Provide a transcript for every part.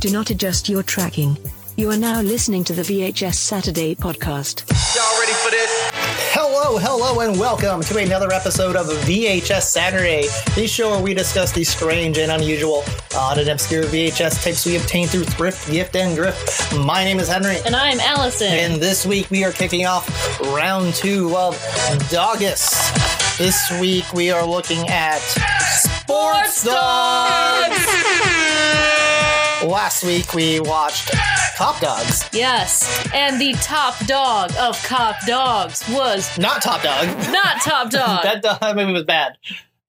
Do not adjust your tracking. You are now listening to the VHS Saturday podcast. Y'all ready for this? Hello, hello, and welcome to another episode of VHS Saturday, the show where we discuss the strange and unusual, odd and obscure VHS tapes we obtain through thrift, gift, and grift. My name is Henry, And I'm Allison. and this week we are kicking off round two of Dawgust. This week we are looking at Sports Dogs. Last week we watched Top Dogs, yes. And the top dog of cop dogs was not Top Dog. not top dog. that, that movie was bad.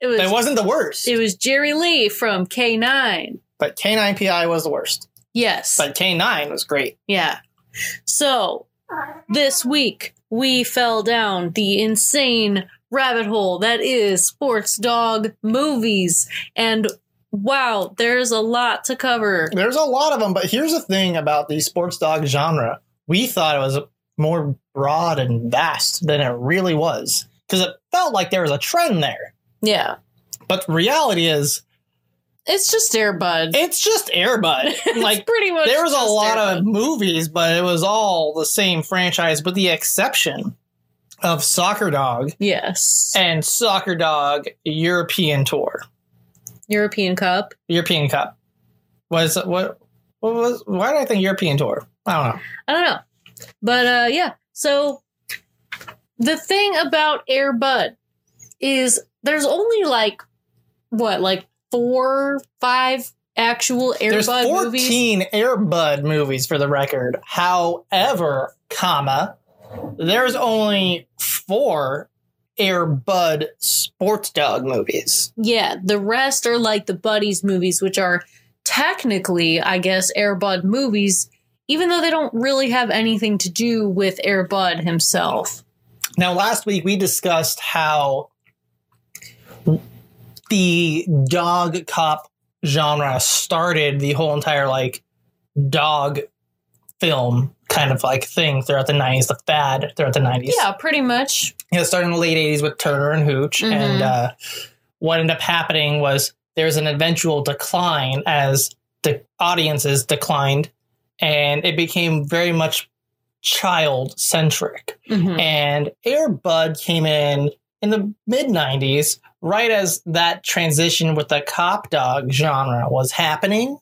it was It wasn't the worst. it was Jerry Lee from K9. But K9PI was the worst. Yes. But K9 was great. yeah. So this week we fell down the insane rabbit hole that is sports dog movies. And wow, there's a lot to cover. There's a lot of them, but here's the thing about the sports dog genre. We thought it was more broad and vast than it really was because it felt like there was a trend there. Yeah. But reality is, It's just Airbud. it's just Airbud. Like pretty much there was a lot of movies, but it was all the same franchise, with the exception of Soccer Dog Yes. and Soccer Dog European Tour. European Cup. European Cup. Was what? What was? Why did I think European Tour? I don't know. I don't know. But uh yeah. So the thing about Air Bud is there's only like what, like four, five actual Air There's Bud movies. 14 Airbud movies for the record. However, comma, there's only four Airbud sports dog movies. Yeah, the rest are like the Buddies movies, which are technically, I guess, Air Bud movies, even though they don't really have anything to do with Air Bud himself. Now, last week we discussed how the dog cop genre started the whole entire like dog film kind of like thing throughout the 90s, the fad throughout the 90s. Yeah, pretty much. You know, starting in the late 80s with Turner and Hooch. Mhm. And uh, what ended up happening was there's an eventual decline as the audiences declined and it became very much child centric. Mhm. And Airbud came in in the mid 90s, right as that transition with the cop dog genre was happening.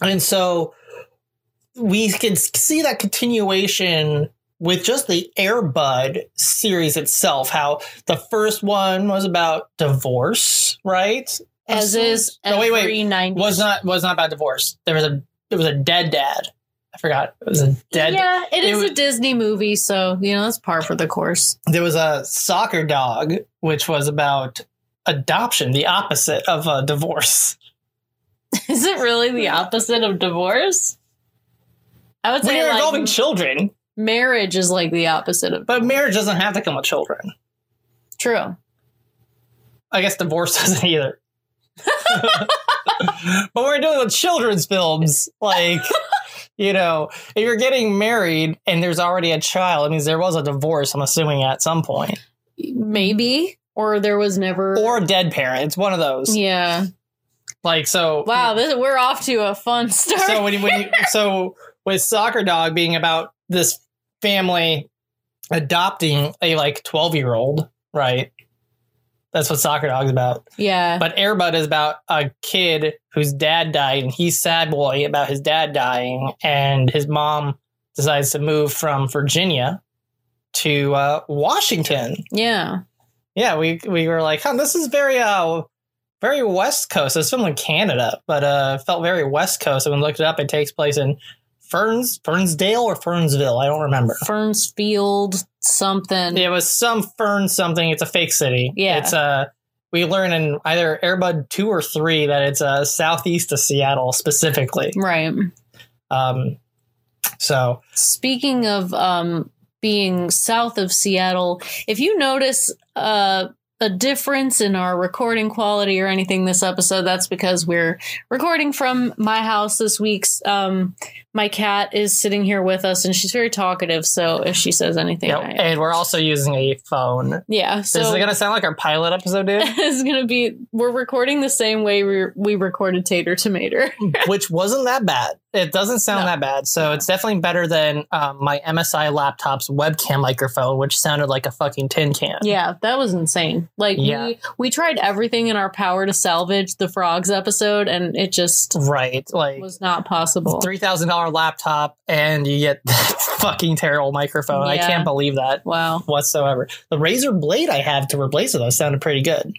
And so we could see that continuation with just the Airbud series itself, how the first one was about divorce, right? As is No, wait, wait. 90s. was not was not about divorce. There was a there was a dead dad. I forgot. It was a dead yeah, it it is was- a Disney movie, so you know that's par for the course. there was a soccer dog which was about adoption the opposite of a divorce Is it really the opposite of divorce? I would when say you're like involving children marriage is like the opposite of but marriage doesn't have to come with children true. i guess divorce doesn't either but we're doing with children's films like you know if you're getting married and there's already a child it means there was a divorce i'm assuming at some point Maybe or there was never or a dead parent it's one of those yeah. like so Wow, this, we're off to a fun start. so when you, when you so with soccer dog being about this family adopting a like 12 year old right? That's what soccer dog's about. Yeah, but airbud is about a kid whose dad died and he's sad boy about his dad dying and his mom decides to move from virginia to uh, washington. Yeah, yeah we we were like huh this is very uh very west coast. It's filmed in canada but uh felt very west coast. And when we looked it up. It takes place in ferns fernsdale or fernsville i don't remember Fernsfield something. it was some fern something it's a fake city Yeah. it's a. we learn in either airbud 2 or 3 that it's uh southeast of seattle specifically Right. um so Speaking of um, being south of Seattle, if you notice uh, a difference in our recording quality or anything this episode, that's because we're recording from my house this week's Um, my cat is sitting here with us and she's very talkative. So if she says anything, Yep. I, And we're also using a phone. yeah. this So is it going to sound like our pilot episode, dude, it's gonna be we're recording the same way we we recorded Tater Tomato. which wasn't that bad. It doesn't sound No. that bad. So it's definitely better than um, my MSI laptop's webcam microphone, which sounded like a fucking tin can. Yeah, that was insane. Like Yeah. we we tried everything in our power to salvage the frogs episode, and it just Right. Like was not possible. three thousand dollar laptop, and you get that fucking terrible microphone. I can't believe that Wow. whatsoever. The Razer Blade I have to replace it though sounded pretty good,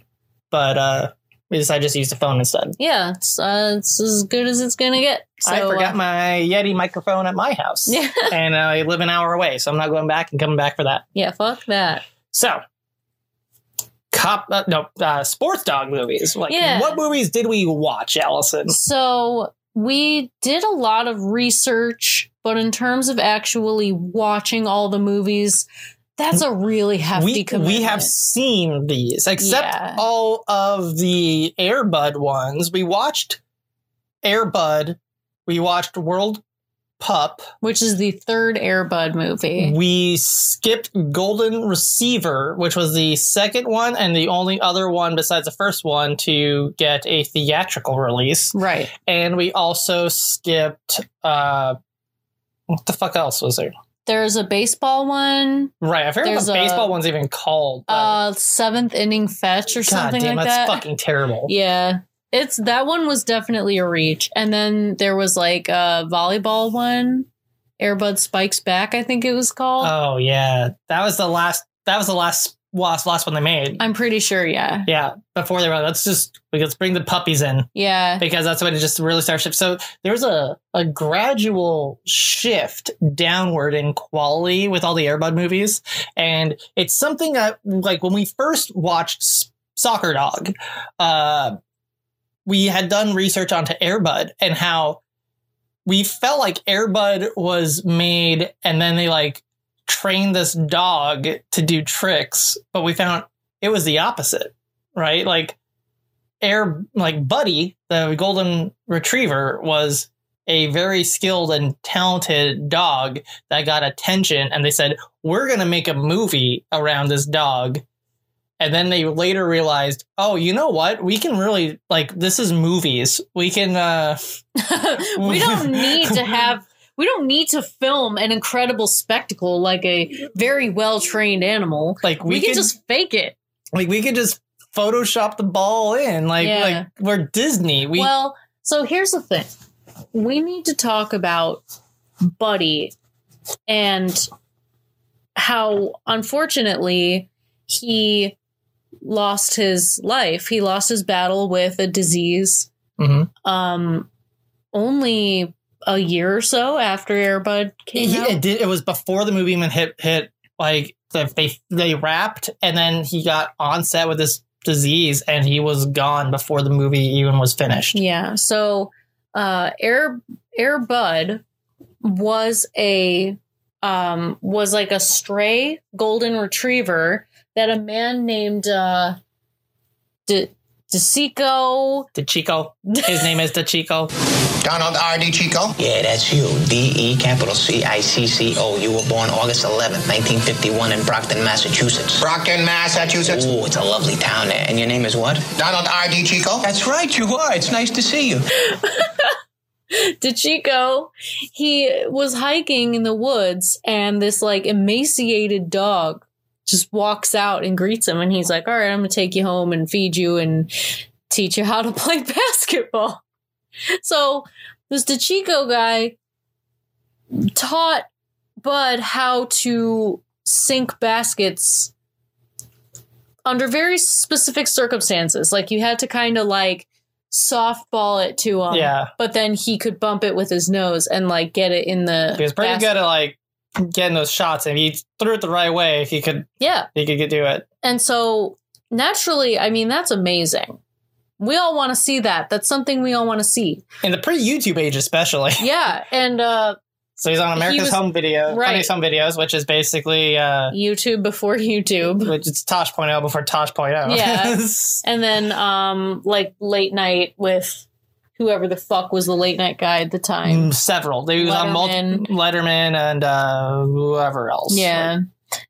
but uh, we decided to just use the phone instead. Yeah, it's, uh, it's as good as it's gonna get. So, I forgot uh, my Yeti microphone at my house, Yeah, and I live an hour away, so I'm not going back and coming back for that. yeah. Fuck that. So, cop, uh, no, uh, sports dog movies. Like, Yeah. what movies did we watch, Allison? So we did a lot of research, but in terms of actually watching all the movies, that's a really hefty We commitment. we have seen these, except Yeah. all of the Airbud ones. We watched Airbud. We watched World Pup. which is the third Airbud movie. We skipped Golden Receiver, which was the second one and the only other one besides the first one to get a theatrical release. Right. and we also skipped uh what the fuck else was there There's a baseball one, right i forget what There's the a- baseball one's even called uh, seventh inning fetch or god something damn like that's that. fucking terrible Yeah. It's that one was definitely a reach. And then there was like a volleyball one, Airbud Spikes Back, I think it was called. oh yeah that was the last that was the last last last one they made I'm pretty sure, yeah. yeah before they were like, let's just let's bring the puppies in Yeah. because that's when it just really started shift. So there's a a gradual shift downward in quality with all the Airbud movies, and it's something that like when we first watched S- Soccer Dog, uh, we had done research onto Airbud and how we felt like Airbud was made, and then they like trained this dog to do tricks, but we found it was the opposite, right? Like air like buddy the golden retriever was a very skilled and talented dog that got attention and they said we're going to make a movie around this dog and then they later realized oh you know what we can really like this is movies we can uh we don't need to have we don't need to film an incredible spectacle like a very well trained animal. like We, we, can could just fake it. like we could just photoshop the ball in like Yeah. like we're disney we well, so here's the thing. We need to talk about Buddy and how unfortunately he lost his life. He lost his battle with a disease Mhm. um only a year or so after Airbud came He- out. it did. It was before the movie even hit hit like the, they they wrapped, and then he got on set with this disease, and he was gone before the movie even was finished. Yeah. So uh Air Air Bud was a um was like a stray golden retriever that a man named uh De DeCico DeChico, his name is DeChico. Donald R.D. Chico. Yeah, that's you. D E capital C I C C O. You were born August 11th, 1951 in Brockton, Massachusetts. Brockton, Massachusetts. Ooh, it's a lovely town there. And your name is what? Donald R.D. Chico. That's right, you are. It's nice to see you. DeChico, he was hiking in the woods and this like emaciated dog just walks out and greets him and he's like, All right, I'm gonna take you home and feed you and teach you how to play basketball. So this DeChico guy taught Bud how to sink baskets under very specific circumstances. Like you had to kind of like softball it to him yeah, but then he could bump it with his nose and like get it in the. he was pretty basket. good at like getting those shots, and he threw it the right way. If he could, Yeah, he could do it. and so naturally, I mean, that's amazing. We all want to see that. That's something we all want to see. In the pre-YouTube age, especially. Yeah, and uh So he's on America's was- Home Video, right. Funniest Home Videos, which is basically uh, YouTube before YouTube, which is Tosh.0 before Tosh.0. Yeah. and then um like late night with whoever the fuck was the late night guy at the time. Mm, Several. They was on multi- Letterman. And uh, whoever else. Yeah.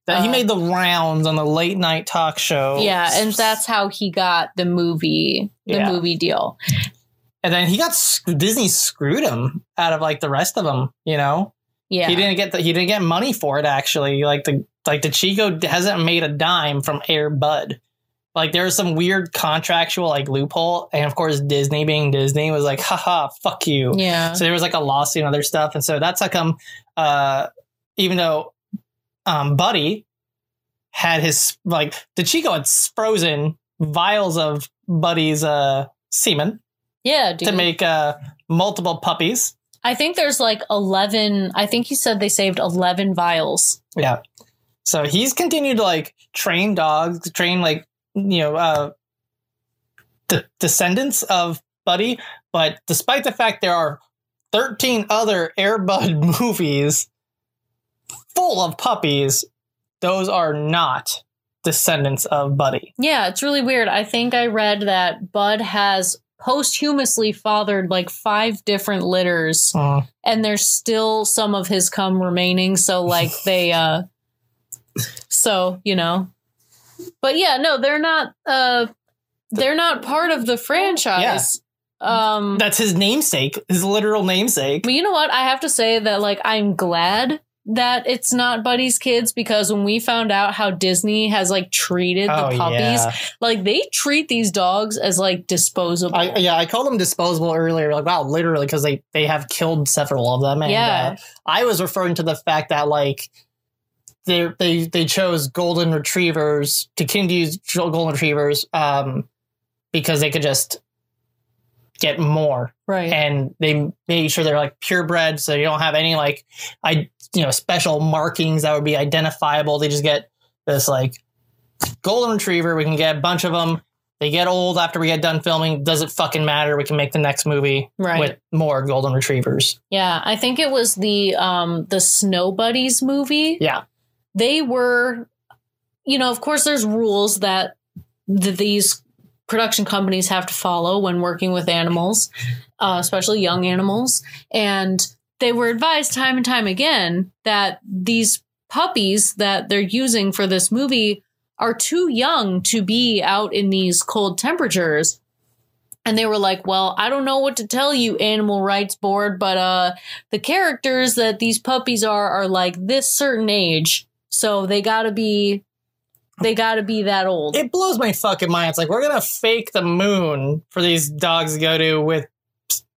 That he Uh, made the rounds on the late night talk show. Yeah, and that's how he got the movie, the Yeah. movie deal. and then he got Disney screwed him out of like the rest of them. You know, Yeah. he didn't get the, he didn't get money for it. Actually, like the like DeChico hasn't made a dime from Air Bud. Like there was some weird contractual like loophole, and of course Disney being Disney was like, haha, fuck you. yeah. So there was like a lawsuit and other stuff, and so that's how come. Uh, even though um, Buddy had his like DeChico had frozen vials of Buddy's uh, semen Yeah, dude. to make uh, multiple puppies. I think there's like 11, I think he said they saved 11 vials. Yeah. So he's continued to like train dogs, train like you know uh, the descendants of Buddy, but despite the fact there are 13 other Airbud movies full of puppies, those are not descendants of Buddy. Yeah, it's really weird. I think I read that Bud has posthumously fathered like five different litters Mm. and there's still some of his cum remaining so like they uh so you know but yeah no they're not uh they're not part of the franchise um That's his namesake, his literal namesake. but you know what i have to say that like i'm glad that it's not buddy's kids because when we found out how disney has like treated the Oh, puppies yeah. like they treat these dogs as like disposable I, yeah, I called them disposable earlier. Like, wow, literally, because they they have killed several of them. And, Yeah. uh, I was referring to the fact that like they they they chose golden retrievers to use golden retrievers um, because they could just get more, right and they made sure they're like purebred, so you don't have any like I you know special markings that would be identifiable. They just get this like golden retriever. We can get a bunch of them. They get old after we get done filming. Doesn't fucking matter. We can make the next movie Right. with more golden retrievers. Yeah, I think it was the um the Snow Buddies movie. Yeah. They were you know, of course there's rules that th- these production companies have to follow when working with animals, uh, especially young animals, and they were advised time and time again that these puppies that they're using for this movie are too young to be out in these cold temperatures. And they were like, "Well, I don't know what to tell you, Animal Rights Board, but uh the characters that these puppies are are like this certain age, so they got to be they got to be that old." It blows my fucking mind. It's like we're gonna fake the moon for these dogs to go to with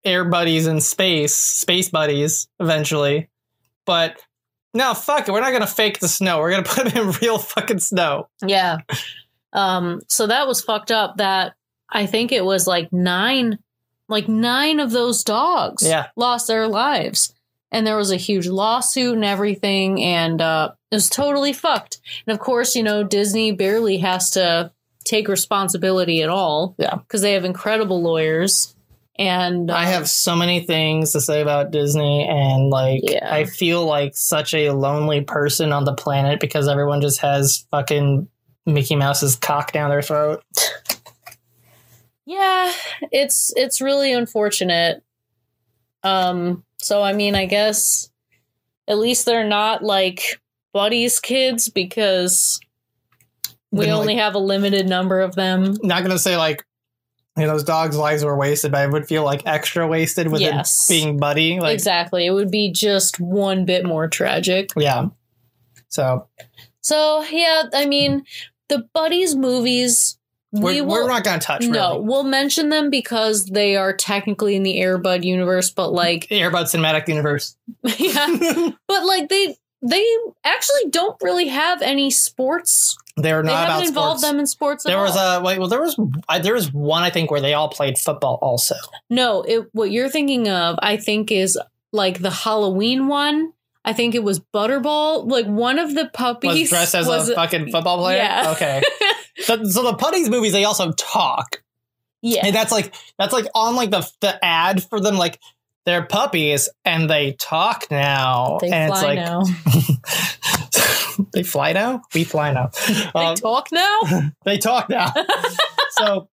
air buddies in space, space buddies eventually. But no, fuck it. We're not gonna fake the snow. We're gonna put them in real fucking snow. Yeah. Um, so that was fucked up that I think it was like nine, like nine of those dogs Yeah. lost their lives. And there was a huge lawsuit and everything, and uh, it was totally fucked. And of course, you know, Disney barely has to take responsibility at all. Yeah. Because they have incredible lawyers. And uh, I have so many things to say about Disney, and like, Yeah. I feel like such a lonely person on the planet because everyone just has fucking Mickey Mouse's cock down their throat. yeah it's it's really unfortunate um so i mean i guess at least they're not like buddy's kids because we Then, only like- have a limited number of them Not gonna say like, you know, those dogs' lives were wasted, but I would feel like extra wasted with Yes. it being Buddy. Like, exactly it would be just one bit more tragic yeah. So so yeah i mean the buddies movies we we're, will we're not gonna touch. no really. we'll mention them because they are technically in the airbud universe but like Airbud Cinematic Universe. yeah but like they they actually don't really have any sports. They're They not haven't about involved sports. them in sports. At There was all. a wait. Well, there was I, there was one I think where they all played football. Also, no. It, what you're thinking of, I think, is like the Halloween one. I think it was Butterball. Like one of the puppies was dressed as was a fucking football player. Yeah. Okay. so, so the Buddies movies they also talk, yeah. and that's like that's like on like the the ad for them like they're puppies and they talk now, They and it's now. like they fly now. We fly now. They Um, talk now. they talk now. so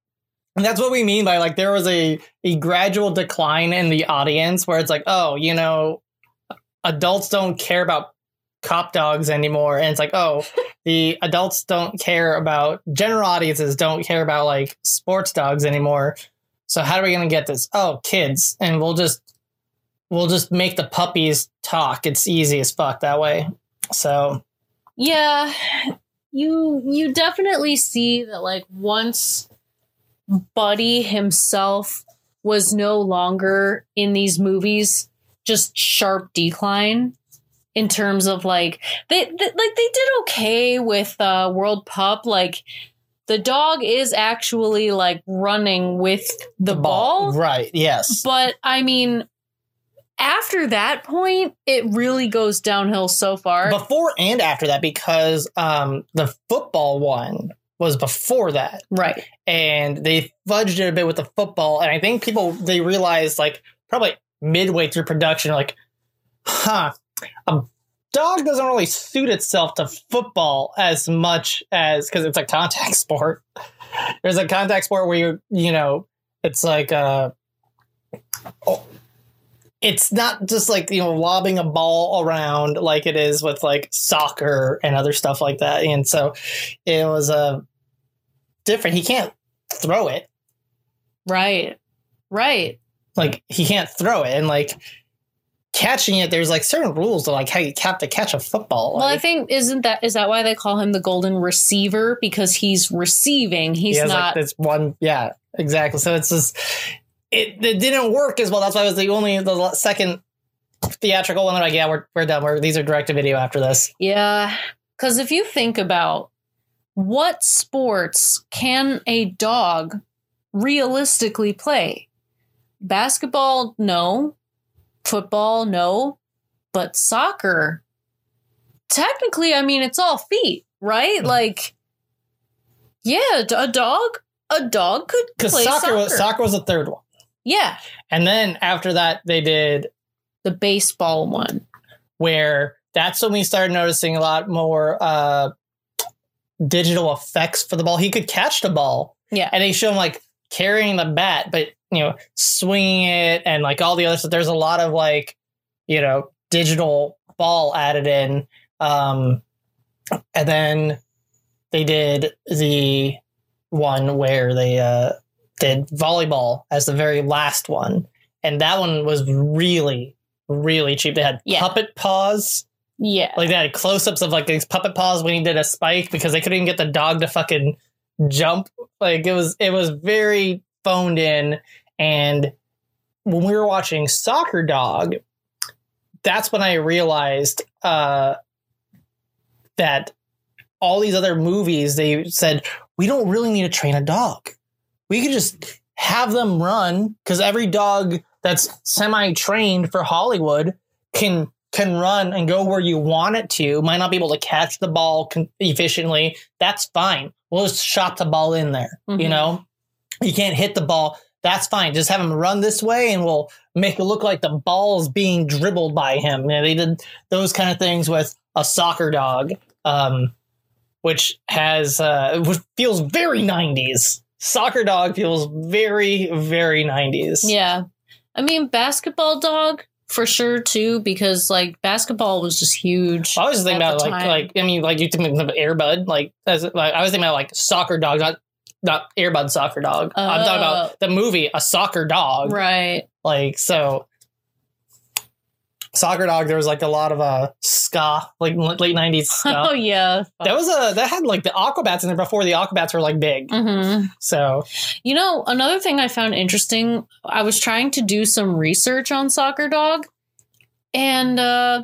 that's what we mean by like there was a a gradual decline in the audience where it's like, oh, you know, adults don't care about cop dogs anymore. And it's like, oh, the adults don't care about general audiences don't care about like sports dogs anymore. So how are we gonna get this? Oh, kids. And we'll just we'll just make the puppies talk. It's easy as fuck that way. So Yeah, you you definitely see that like once Buddy himself was no longer in these movies, just sharp decline in terms of like they, they like they did okay with uh World Pup. Like the dog is actually like running with the, ball. Right, yes. but I mean after that point it really goes downhill so far. Before and after that because um the football one was before that. Right. And they fudged it a bit with the football and i think people they realized like probably midway through production like huh a dog doesn't really suit itself to football as much as because it's a contact sport. There's a contact sport where you you know it's like uh oh, it's not just like you know lobbing a ball around like it is with like soccer and other stuff like that. And so it was uh different. He can't throw it. Right. Right like he can't throw it. And like catching it there's like certain rules to like how you have to catch a football. Well i think isn't that is that why they call him the golden receiver? Because he's receiving. He he's has not like this one yeah exactly. So it's just it, it didn't work as well. That's why it was the only the second theatrical one they're like yeah we're, we're done. We're these are direct to video after this. Yeah. Because if you think about what sports can a dog realistically play? Basketball, no. Football, no. But soccer, technically, I mean, it's all feet, right? Mhm. Like, yeah, a dog, a dog could because play soccer, soccer. was soccer was the third one Yeah, and then after that they did the baseball one. where that's when we started noticing a lot more uh digital effects for the ball he could catch the ball Yeah. and they show him like carrying the bat, but you know, swinging it and like all the other stuff. There's a lot of like, you know, digital ball added in. Um, and then they did the one where they uh, did volleyball as the very last one, and that one was really, really cheap. They had Yeah. puppet paws Yeah. like they had close-ups of like these puppet paws when he did a spike because they couldn't even get the dog to fucking jump like it was it was very phoned in. And when we were watching soccer dog that's when i realized uh that all these other movies they said we don't really need to train a dog. We could just have them run because every dog that's semi-trained for hollywood can can run and go where you want it to might not be able to catch the ball con- efficiently. That's fine we'll just shot the ball in there you Mhm. know? You can't hit the ball. That's fine. Just have him run this way and we'll make it look like the ball's being dribbled by him. You know, they did those kind of things with a soccer dog um, which has uh, which feels very 90s soccer dog feels very very 90s Yeah. I mean, basketball dog for sure too, because like basketball was just huge. I was thinking about like time. like I mean like you think of Airbud like as like I was thinking about like soccer dog not not Airbud soccer dog. I'm talking Oh. about the movie a soccer dog. Right. Like so soccer dog there was like a lot of uh ska like late 90s ska. Oh yeah. that was a that had like the aquabats in there before the aquabats were like big. Mm-hmm. So You know, another thing I found interesting, I was trying to do some research on Soccer Dog, and uh,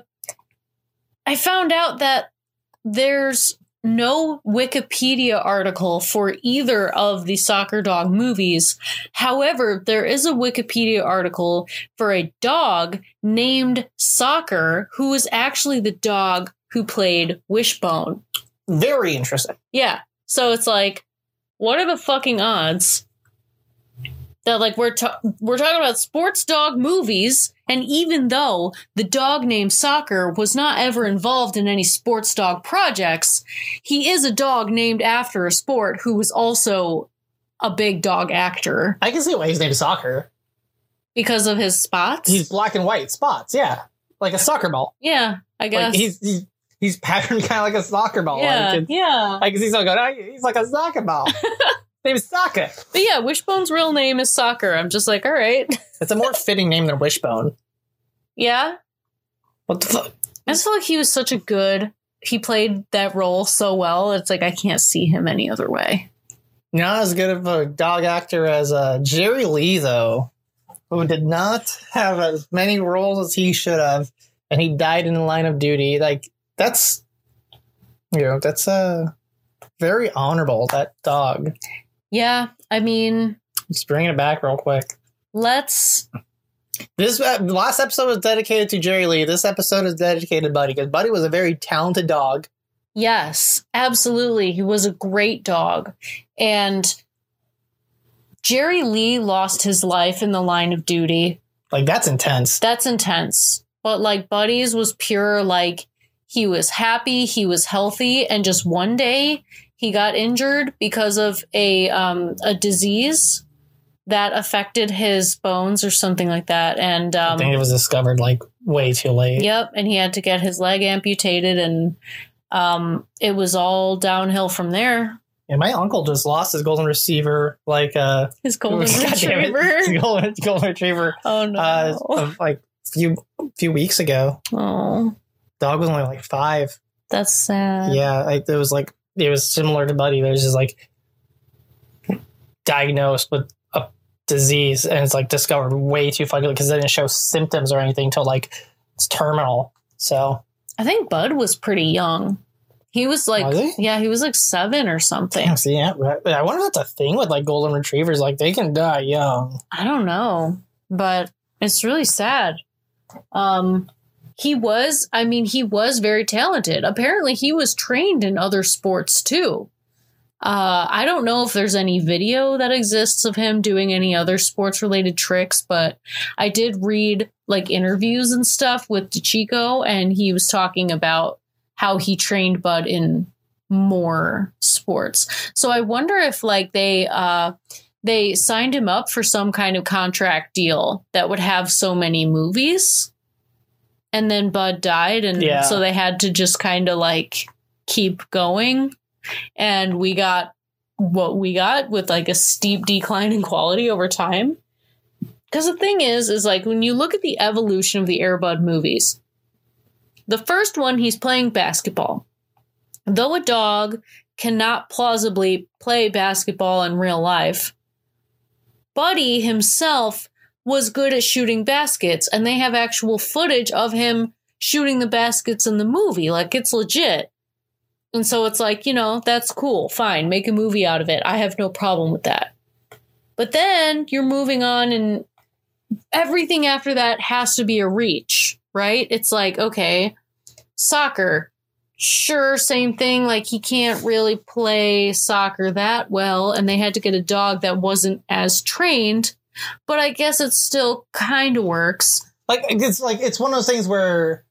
I found out that there's no Wikipedia article for either of the Soccer Dog movies. However, there is a Wikipedia article for a dog named Soccer, who is actually the dog who played Wishbone. very interesting. Yeah. So it's like, what are the fucking odds that like we're ta- we're talking about sports dog movies, and even though the dog named Soccer was not ever involved in any sports dog projects, he is a dog named after a sport who was also a big dog actor I can see why he's named Soccer. because of his spots. He's black and white spots, yeah, like a soccer ball. yeah, I guess. Like he's he's, he's patterned kind of like a soccer ball. yeah, Like, yeah. I can see someone going, "Oh, he's like a soccer ball. name is Soccer. But yeah, Wishbone's real name is Soccer. I'm just like, all right. It's a more fitting name than Wishbone. yeah. What the fuck? I just feel like he was such a good. He played that role so well. It's like I can't see him any other way. Not as good of a dog actor as uh, Jerry Lee, though, who did not have as many roles as he should have, and he died in the line of duty. Like that's, you know, that's uh, very honorable. That dog. Yeah, I mean, Just bringing it back real quick. let's. This uh, last episode was dedicated to Jerry Lee. This episode is dedicated to Buddy because Buddy was a very talented dog. Yes, absolutely. He was a great dog, and Jerry Lee lost his life in the line of duty. Like that's intense. That's intense. But like Buddy's was pure like he was happy, he was healthy, and just one day he got injured because of a um a disease that affected his bones or something like that. And I um think it was discovered like way too late. Yep, and he had to get his leg amputated and um it was all downhill from there. And my uncle just lost his golden receiver, like uh, His golden God damn it, retriever. golden, golden retriever, Oh no. uh, of, like few few weeks ago. oh, Dog was only like five. that's sad. Yeah, like it was like it was similar to Buddy. There's just like diagnosed with a disease, and it's like discovered way too fucking because they didn't show symptoms or anything until like it's terminal. So I think Bud was pretty young. He was like, Was he? yeah, he was like seven or something. damn, see, yeah, right. I wonder if that's a thing with like golden retrievers. Like they can die young. I don't know, but it's really sad. Um, he was, I mean, he was very talented. Apparently, he was trained in other sports too. Uh, I don't know if there's any video that exists of him doing any other sports related tricks, but I did read like interviews and stuff with DeChico, and he was talking about how he trained Bud in more sports. So I wonder if like they uh they signed him up for some kind of contract deal that would have so many movies. And then Bud died and Yeah. so they had to just kind of like keep going and we got what we got with like a steep decline in quality over time. Because the thing is, is like when you look at the evolution of the Airbud movies, the first one he's playing basketball. Though a dog cannot plausibly play basketball in real life, Buddy himself was good at shooting baskets, and they have actual footage of him shooting the baskets in the movie. Like it's legit. And so it's like, you know, that's cool. Fine. Make a movie out of it. I have no problem with that. But then you're moving on, and everything after that has to be a reach, right? It's like, okay, soccer. Sure, same thing. Like he can't really play soccer that well, and they had to get a dog that wasn't as trained. But I guess it still kind of works. like it's like it's one of those things where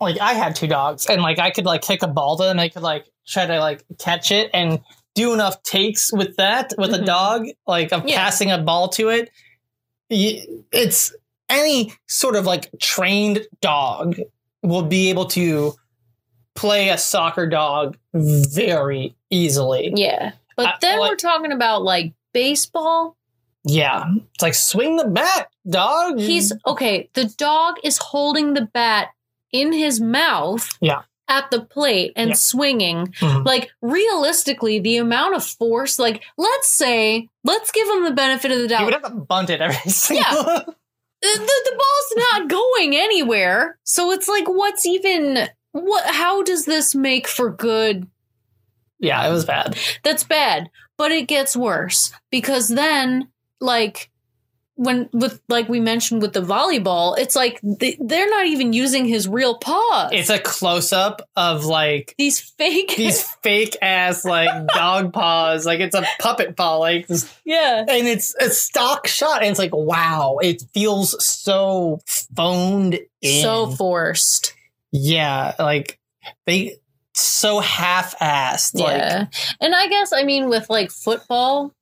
like I had two dogs and like I could like kick a ball to them and I could like try to like catch it and do enough takes with that with a Mhm. dog like of Yeah. passing a ball to it it's any sort of like trained dog will be able to play a soccer dog very easily Yeah. But I- then like- we're talking about like baseball. Yeah it's like swing the bat dog He's okay. The dog is holding the bat in his mouth. Yeah. At the plate and Yeah. swinging. Mhm. Like, realistically, the amount of force, like, let's say, let's give him the benefit of the doubt. would have to bunt it every single the, the, the ball's not going anywhere. So it's like, what's even, what, how does this make for good yeah it was bad that's bad but it gets worse because then like when with like we mentioned with the volleyball it's like they, they're not even using his real paws it's a close up of like these fake these fake ass like dog paws. Like it's a puppet paw, like yeah and it's a stock shot, and it's like wow, it feels so phoned in. so forced yeah, like they so half assed. Like yeah and i guess i mean with like football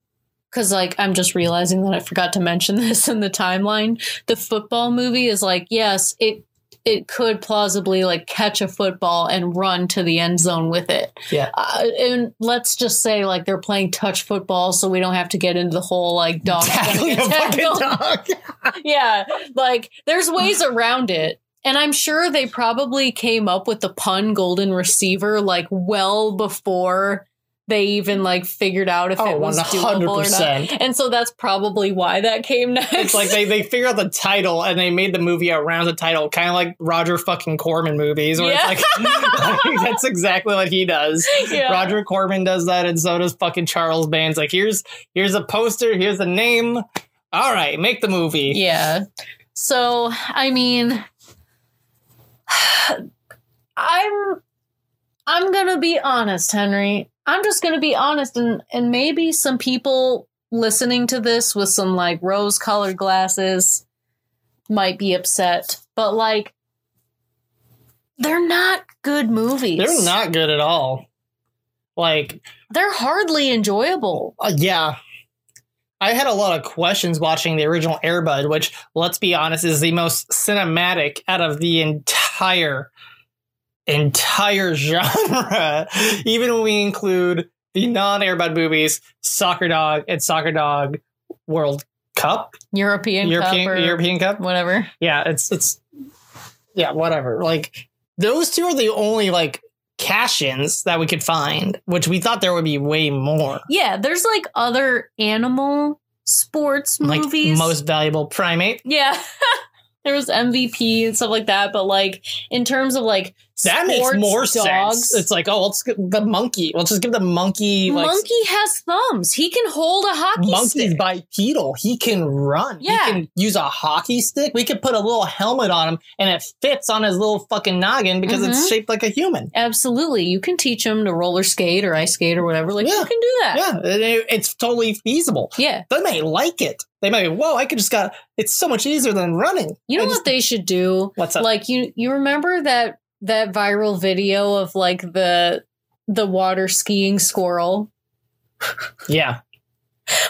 because like I'm just realizing that I forgot to mention this in the timeline. The football movie is like, yes, it it could plausibly like catch a football and run to the end zone with it. Yeah. Uh, and let's just say like they're playing touch football, so we don't have to get into the whole like dog Tackling a fucking dog. yeah, like there's ways around it. And I'm sure they probably came up with the pun golden receiver like well before they even like figured out if Oh, it was doable or not. And so that's probably why that came next. It's like they, they figured out the title and they made the movie around the title, kind of like Roger fucking Corman movies, where Yeah. it's like that's exactly what he does. Yeah. Roger Corman does that, and so does fucking Charles Band's. Like, here's here's a poster, here's a name. All right, make the movie. Yeah. So, I mean I'm I'm going to be honest, Henry. I'm just going to be honest and and maybe some people listening to this with some like rose-colored glasses might be upset, but like they're not good movies. They're not good at all. Like, They're hardly enjoyable. uh, yeah. I had a lot of questions watching the original Airbud, which, let's be honest, is the most cinematic out of the entire entire genre. Even when we include the non-Airbud movies, Soccer Dog and Soccer Dog World Cup, European, European Cup European Cup. whatever. Yeah, it's it's yeah, whatever. Like those two are the only like cash-ins that we could find, which we thought there would be way more. Yeah, there's like other animal sports Like movies. most valuable primate. yeah. there was MVP and stuff like that, but like in terms of like That makes more dogs, sense. It's like, oh, let's get the monkey. Let's just give the monkey like monkey has thumbs. He can hold a hockey monkey's stick. Monkey's bipedal. He can run. Yeah. He can use a hockey stick. We could put a little helmet on him and it fits on his little fucking noggin because it's Mhm. shaped like a human. Absolutely, you can teach him to roller skate or ice skate or whatever. Like Yeah. you can do that. Yeah, it- it's totally feasible. Yeah. They may like it. They may, whoa, I could just got, it's so much easier than running. You know I what they should do? What's up? Like you you remember that that viral video of like the the water skiing squirrel? yeah.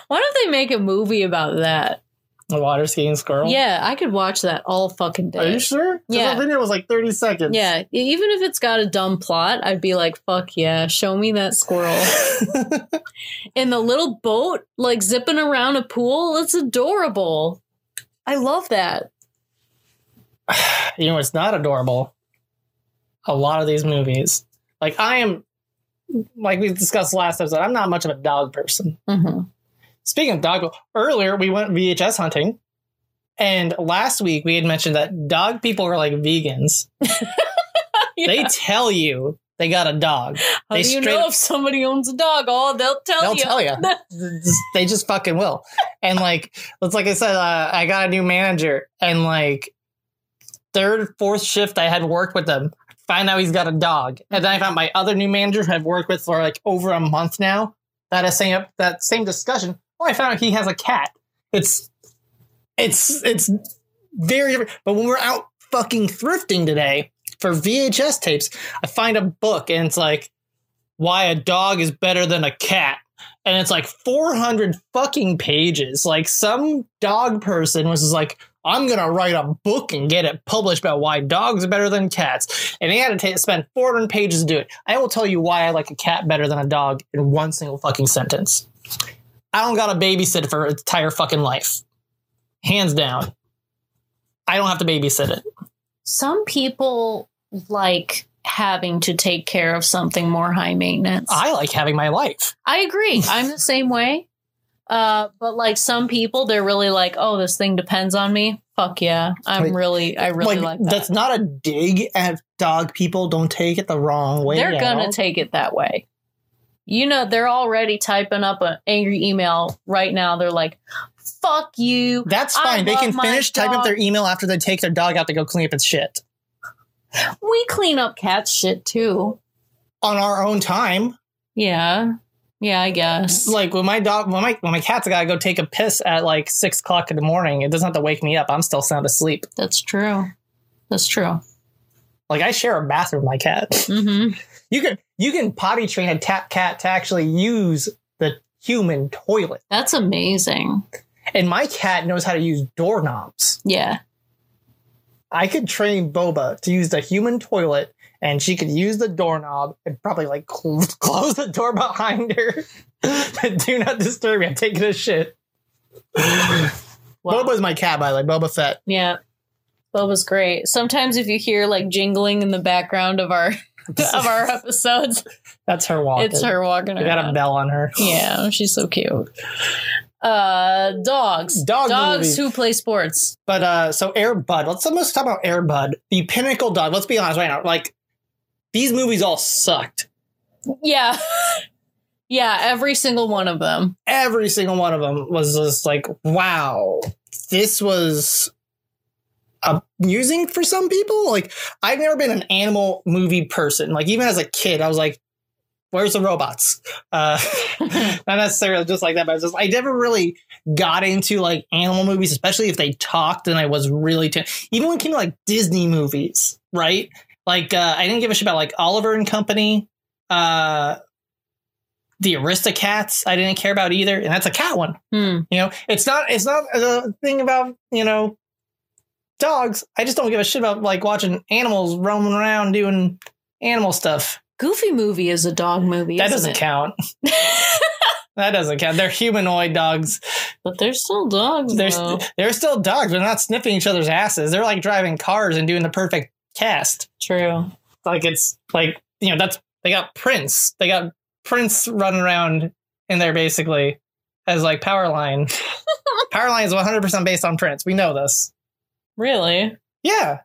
Why don't they make a movie about that? A water skiing squirrel. Yeah, I could watch that all fucking day. Are you sure? Yeah. The video was like 30 seconds. Yeah, even if it's got a dumb plot, I'd be like, "Fuck yeah, show me that squirrel in the little boat, like zipping around a pool. It's adorable. I love that. you know, it's not adorable. A lot of these movies. Like, I am, like we discussed last episode, I'm not much of a dog person. hmm Speaking of dog, earlier we went VHS hunting. And last week we had mentioned that dog people are like vegans. They tell you they got a dog. How they do you straight- know if somebody owns a dog? Oh, they'll tell They'll you. tell you. they just fucking will. And like, it's like I said, uh, I got a new manager, and like third, fourth shift, I had worked with them. Find out he's got a dog, and then I found my other new manager who I've worked with for like over a month now. That is same that same discussion. Well, I found out he has a cat. It's it's it's very. But when we're out fucking thrifting today for VHS tapes, I find a book, and it's like why a dog is better than a cat. And it's like 400 fucking pages. Like some dog person was just like, I'm going to write a book and get it published about why dogs are better than cats. And they had to ta spend 400 pages to do it. I will tell you why I like a cat better than a dog in one single fucking sentence. I don't got to babysit for entire fucking life. Hands down. I don't have to babysit it. Some people like having to take care of something more high maintenance. I like having my life. I agree. I'm the same way. Uh, but like some people, they're really like, oh, this thing depends on me. Fuck yeah. I'm Like- really, I really like, that. that's not a dig at dog people. Don't take it the wrong way. They're gonna all. take it that way. You know, they're already typing up an angry email right now. They're like, fuck you. That's I fine. They can finish typing up their email after they take their dog out to go clean up its shit We clean up cat shit too. on our own time. Yeah. Yeah, I guess. Like when my dog, when my when my cat's got to go take a piss at like six o'clock in the morning, it doesn't have to wake me up. I'm still sound asleep. That's true. That's true. Like I share a bathroom with my cat. hmm You can you can potty train a tap cat to actually use the human toilet. That's amazing. And my cat knows how to use doorknobs. Yeah. I could train Boba to use the human toilet and she could use the doorknob and probably like close, close the door behind her. Do not disturb me. I'm taking a shit. Wow. Boba's my cat, by the way. Boba Fett. Yeah. Boba's great. Sometimes if you hear like jingling in the background of our of our episodes, That's her walking. it's her walking I got a bell on her. Yeah, she's so cute. Uh dogs. Dog dogs movie. who play sports. But uh so Air Bud. Let's let's talk about Air Bud, the pinnacle dog. Let's be honest right now. Like these movies all sucked. Yeah. yeah, every single one of them. Every single one of them was just like, wow, this was amusing for some people. Like I've never been an animal movie person. Like even as a kid, I was like, where's the robots? Uh not necessarily just like that, but I was just I never really got into like animal movies, especially if they talked and I was really t- even when it came to like Disney movies, right? Like uh I didn't give a shit about like Oliver and Company, uh the Aristocats, I didn't care about either, and that's a cat one. Hmm. You know, it's not it's not a thing about, you know, dogs. I just don't give a shit about like watching animals roaming around doing animal stuff. Goofy movie is a dog movie. That doesn't it? count. That doesn't count. They're humanoid dogs. But they're still dogs. They're st- they're still dogs. They're not sniffing each other's asses. They're like driving cars and doing the perfect cast. True. Like it's like you know that's they got Prince. They got Prince running around in there basically as like Powerline. Powerline is 100 percent based on Prince. We know this. Really? Yeah,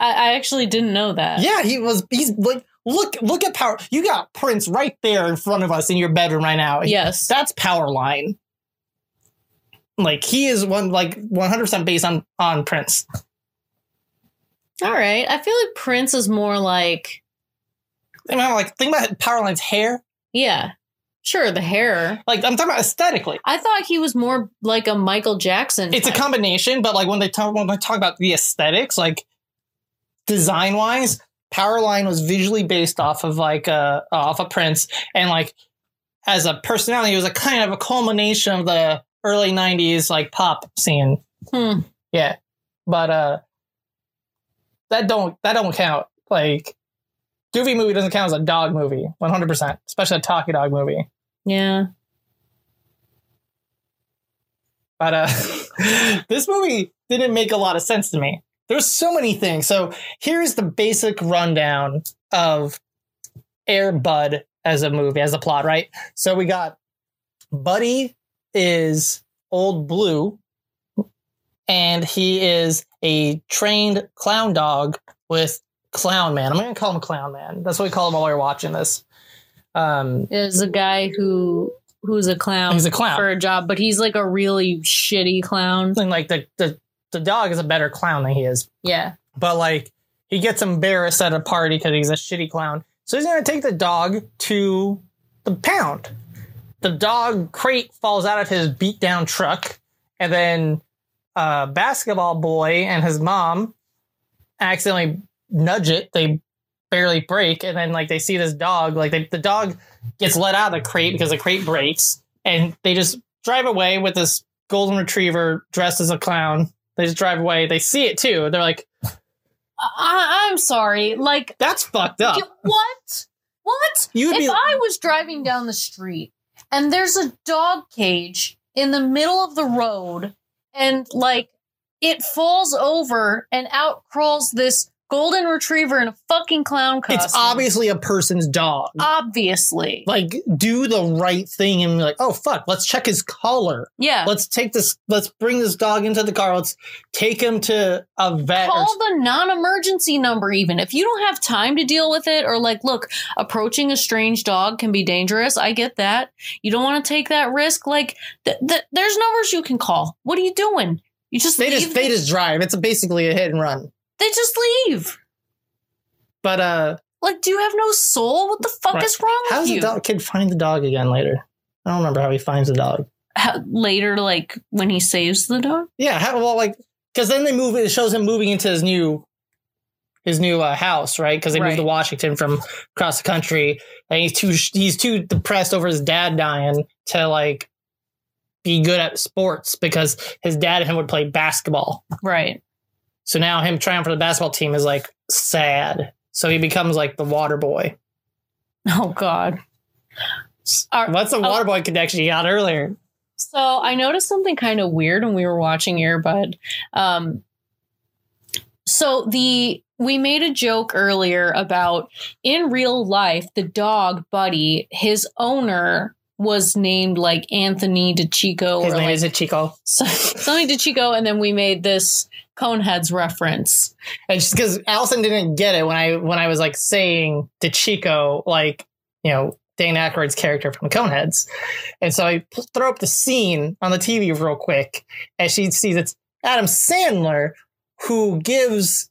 I, I actually didn't know that. yeah. He was. He's like look look at Power. You got Prince right there in front of us in your bedroom right now. Yes. that's Powerline. Like he is one like 100 percent based on on Prince. All right. I feel like Prince is more like, I mean, like think about Powerline's hair. yeah, sure, the hair. Like I'm talking about aesthetically. I thought he was more like a Michael Jackson. It's a combination, but like when they talk when they talk about the aesthetics, like design wise, Powerline was visually based off of like uh off of Prince, and like as a personality, it was a kind of a culmination of the early '90s like pop scene. Hmm. Yeah, but uh, that don't that don't count. Like Goofy movie doesn't count as a dog movie, 100, percent especially a talkie dog movie. Yeah. But uh, this movie didn't make a lot of sense to me. There's so many things. So here's the basic rundown of Air Bud as a movie, as a plot, right? So we got Buddy is old blue, and he is a trained clown dog with Clown Man. I'm gonna call him Clown Man. That's what we call him while we are watching this. Um, There's a guy who who's a clown. He's a clown. for a job, but he's like a really shitty clown. and like the, the the dog is a better clown than he is. Yeah. but like he gets embarrassed at a party because he's a shitty clown. So he's gonna take the dog to the pound. The dog crate falls out of his beat down truck, and then uh, basketball boy and his mom accidentally nudge it. They barely break, and then like they see this dog. Like they, the dog gets let out of the crate because the crate breaks, and they just drive away with this golden retriever dressed as a clown. They just drive away. They see it too. They're like, I, I'm sorry. Like, "That's fucked up." what? What? You would if be- I was driving down the street and there's a dog cage in the middle of the road and like it falls over and out crawls this golden retriever in a fucking clown costume. It's obviously a person's dog. Obviously. like, do the right thing and be like, oh fuck, let's check his collar. yeah. Let's take this. Let's bring this dog into the car. Let's take him to a vet. Call the non-emergency number even. If you don't have time to deal with it or like look, approaching a strange dog can be dangerous. I get that. You don't want to take that risk like th- th- there's numbers you can call. What are you doing? You just they just they just drive. It's basically a hit and run. They just leave. But uh, Like, do you have no soul? What the fuck Right. is wrong how with does the you? kid find the dog again later? I don't remember how he finds the dog. How- later, like when he saves the dog. Yeah, how, well, like because then they move. It shows him moving into his new his new uh, house, right? Because they moved to Washington from across the country, and he's too he's too depressed over his dad dying, to like be good at sports because his dad and him would play basketball. Right. So now him trying for the basketball team is like sad. So he becomes like the water boy. Oh God. Are- What's the oh, water boy connection you got earlier? So I noticed something kind of weird when we were watching Airbud. Um, so the we made a joke earlier about in real life the dog Buddy, his owner was named like Anthony DeChico His or name like is Chico. something DeChico, and then we made this Coneheads reference. And just because Allison didn't get it when I when I was like saying to Chico, like, you know, Dan Aykroyd's character from Coneheads. And so I throw up the scene on the TV real quick as she sees it's Adam Sandler who gives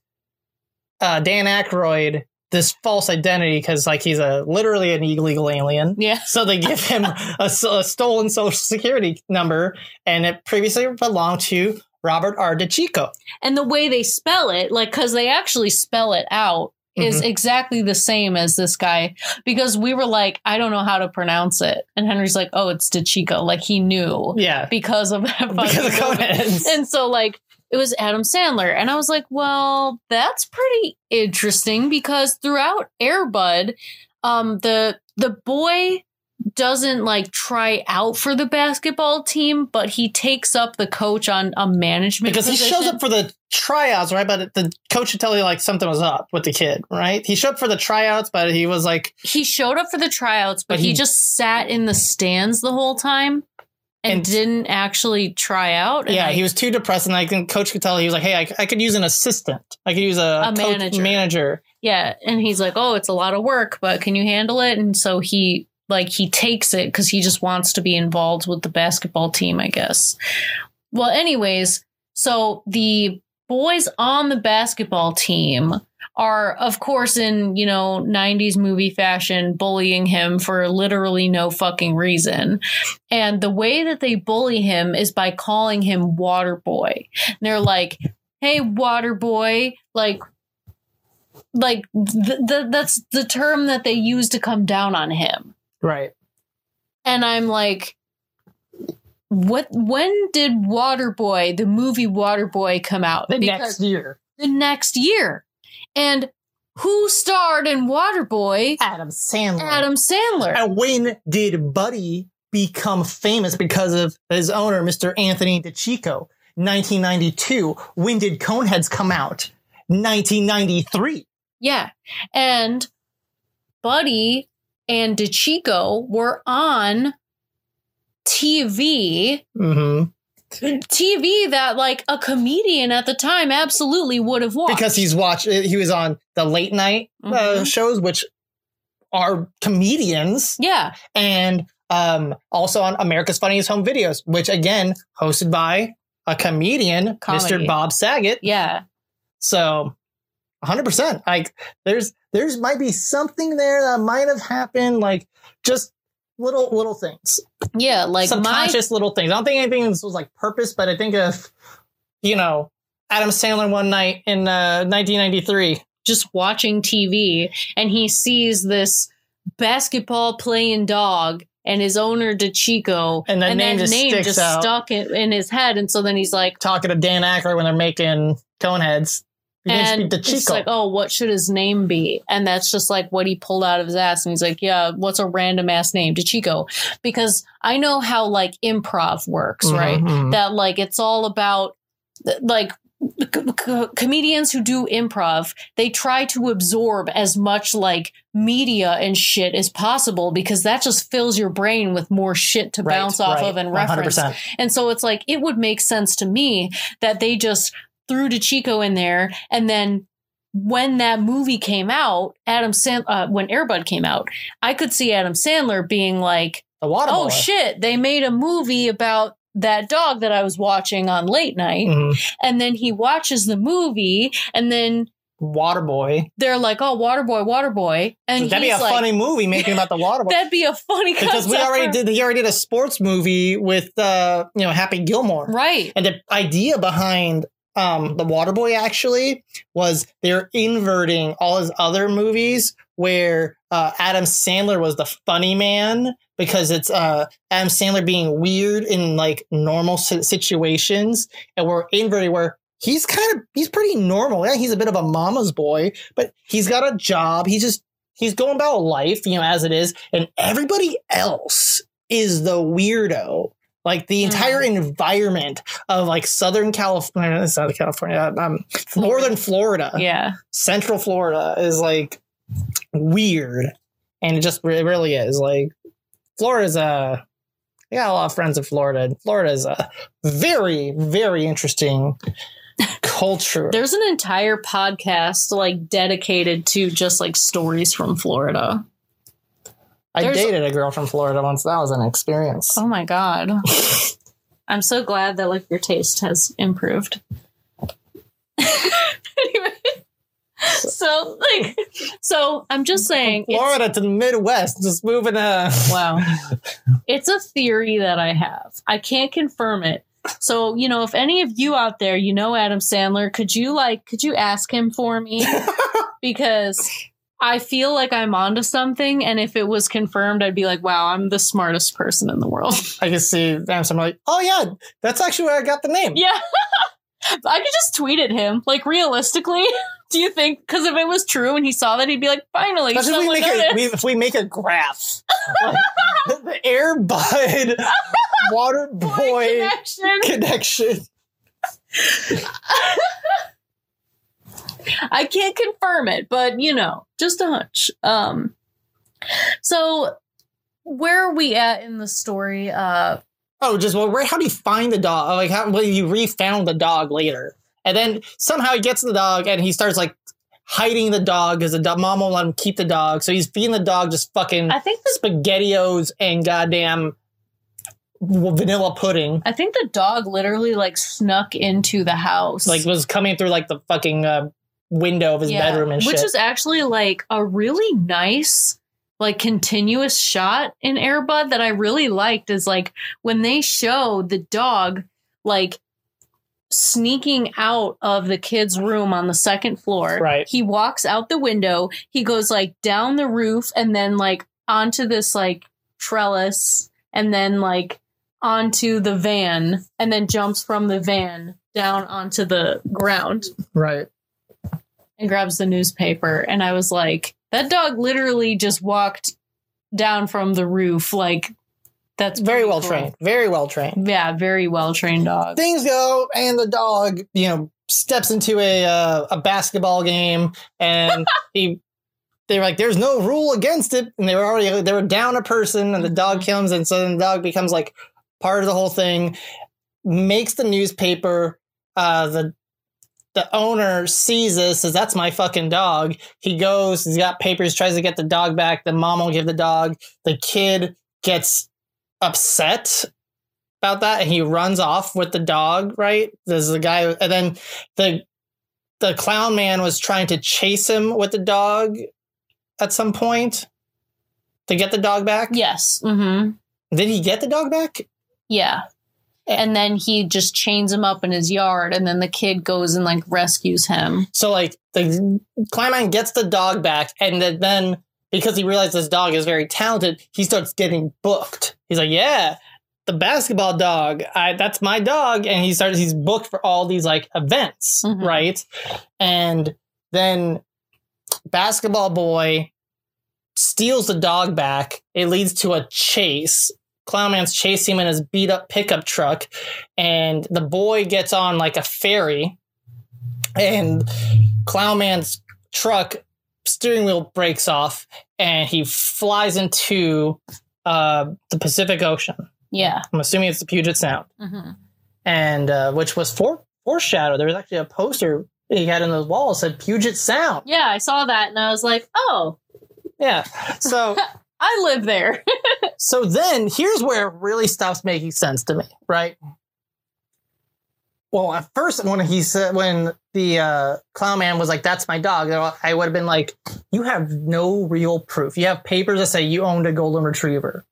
uh, Dan Aykroyd this false identity because like he's a literally an illegal alien. Yeah. So they give him a stolen social security number, and it previously belonged to Robert R. DeChico. And the way they spell it, like, because they actually spell it out, is exactly the same as this guy. Because we were like, I don't know how to pronounce it. And Henry's like, oh, it's DeChico. Like, he knew Yeah, because of that. because of. Coneheads. And so, like, it was Adam Sandler. And I was like, well, that's pretty interesting because throughout Airbud, um, the the boy doesn't like try out for the basketball team, but he takes up the coach on a management because he shows up for the tryouts, right? But the coach would tell you like something was up with the kid, right? He showed up for the tryouts, but he was like, he showed up for the tryouts, but, But he, he- just sat in the stands the whole time and, And- didn't actually try out. And yeah, I- he was too depressed, and I think coach could tell he was like, hey, I, I could use an assistant, I could use a, A coach- manager. manager. yeah, and he's like, "Oh, it's a lot of work, but can you handle it?" And so he like he takes it because he just wants to be involved with the basketball team, I guess. Well, anyways, so the boys on the basketball team are of course in you know 90s movie fashion bullying him for literally no fucking reason. And the way that they bully him is by calling him water boy. And they're like hey water boy like like th- th- that's the term that they use to come down on him Right. and i'm like what when did waterboy the movie waterboy come out The Because- next year, the next year and who starred in waterboy Adam Sandler. adam sandler And when did Buddy become famous because of his owner, Mr. Anthony DeChico? 1992. When did Coneheads come out? 1993. Yeah. And Buddy and DeChico were on TV, Mm-hmm. TV that like a comedian at the time absolutely would have watched. Because he's watched, he was on the late night uh, Mhm. shows, which are comedians, yeah, and um, also on America's Funniest Home Videos, which again, hosted by a comedian, Comedy. Mr. Bob Saget. yeah. So 100%. Like there's there's might be something there that might have happened like just little little things. Yeah, like my Subconscious little things. I don't think anything was like purpose, but I think of you know, Adam Sandler one night in uh 1993. just watching TV and he sees this basketball playing dog and his owner DeChico And that name just sticks just stuck in, in his head and so then he's like Talking to Dan Aykroyd when they're making Coneheads. And speak to it's like, oh, what should his name be? And that's just like what he pulled out of his ass. And he's like, yeah, what's a random ass name? DeChico. Because I know how like improv works, Mhm, right? mhm. That like it's all about like c- c- comedians who do improv they try to absorb as much like media and shit as possible because that just fills your brain with more shit to Right, bounce off right, of and reference 100%. and so it's like it would make sense to me that they just threw DeChico in there and then when that movie came out, Adam Sand uh, when Airbud came out, I could see Adam Sandler being like, "Oh shit, they made a movie about that dog that I was watching on late night." Mhm. And then he watches the movie and then Water boy. they're like, "Oh, Waterboy, Waterboy." And That'd be a like, funny movie making about the water boy. That'd be a funny because we already did he already did a sports movie with uh you know Happy Gilmore. Right. And the idea behind um, The Waterboy actually was they're inverting all his other movies where uh, Adam Sandler was the funny man because it's uh, Adam Sandler being weird in like normal situations, and we're inverting where he's kind of he's pretty normal. Yeah, he's a bit of a mama's boy, but he's got a job. He's just he's going about life, you know, as it is, and everybody else is the weirdo. Like the entire environment of like Southern California, Southern California, um, Northern Florida, Yeah. Central Florida is like weird, and it just it really is. Like Florida's a, I got a lot of friends in Florida. and Florida is a very very interesting culture. There's an entire podcast like dedicated to just like stories from Florida. I there's- dated a girl from Florida once. That was an experience. Oh my god. I'm so glad that like your taste has improved. anyway. So like so I'm just saying it's, Florida to the Midwest, just moving. Uh, wow. It's a theory that I have. I can't confirm it. So, you know, if any of you out there, you know Adam Sandler, could you like could you ask him for me? because I feel like I'm onto something and if it was confirmed, I'd be like, wow, I'm the smartest person in the world. I can see them. I'm like, oh yeah, that's actually where I got the name. Yeah. I could just tweet at him. Like, realistically, do you think, because if it was true and he saw that, he'd be like, finally, if we make a, we, if we make a graph, Like, the Air Bud Water Boy connection. connection. I can't confirm it, but you know, just a hunch. Um, so where are we at in the story? Uh, Oh, just well, where? How do you find the dog? Like, how? Well, you refound the dog later, and then somehow he gets the dog, and he starts like hiding the dog because the mom won't let him keep the dog, so he's feeding the dog just fucking I think the spaghettios and goddamn vanilla pudding. I think the dog literally like snuck into the house. Like was coming through like the fucking uh, window of his Yeah, bedroom and which shit. is actually like a really nice like continuous shot in airbud that i really liked is like when they show the dog like sneaking out of the kid's room on the second floor Right. he walks out the window he goes like down the roof and then like onto this like trellis and then like onto the van and then jumps from the van down onto the ground right. And grabs the newspaper and i was like that dog literally just walked down from the roof like that's Very well cool. trained. Very well trained. yeah very well trained dog things go and the dog you know steps into a uh, a basketball game and he they're like there's no rule against it and they were already they were down a person and the dog comes and so then the dog becomes like part of the whole thing makes the newspaper uh the the owner sees this says that's my fucking dog. He goes he's got papers tries to get the dog back. The mom won't give the dog. The kid gets upset about that and he runs off with the dog right? There's the guy and then the the clown man was trying to chase him with the dog at some point to get the dog back? Yes mm-hmm. Did he get the dog back? Yeah and then he just chains him up in his yard and then the kid goes and like rescues him. So like the man gets the dog back and then- because he realizes this dog is very talented he starts getting booked. He's like yeah the basketball dog. I, that's my dog. And he starts he's booked for all these like events Mhm. right? And then basketball boy steals the dog back. It leads to a chase clown man's chasing him in his beat up pickup truck and the boy gets on like a ferry and clown man's truck steering wheel breaks off and he flies into uh, the pacific ocean yeah i'm assuming it's the puget sound mm-hmm. and uh, which was for foreshadowed. There was actually a poster he had in the wall said Puget Sound. yeah i saw that and i was like oh Yeah. So i live there so then here's where it really stops making sense to me, right? Well, at first when he said when the uh, clown man was like, "That's my dog," I would have been like, "You have no real proof. You have papers that say you owned a golden retriever.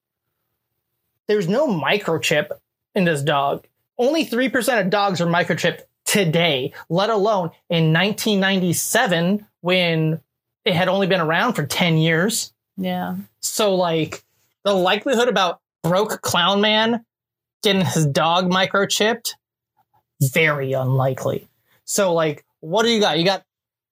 There's no microchip in this dog. Only three percent of dogs are microchipped today, let alone in 1997 when it had only been around for 10 years. Yeah. So like the likelihood about broke clown man getting his dog microchipped, very unlikely. So like what do you got? You got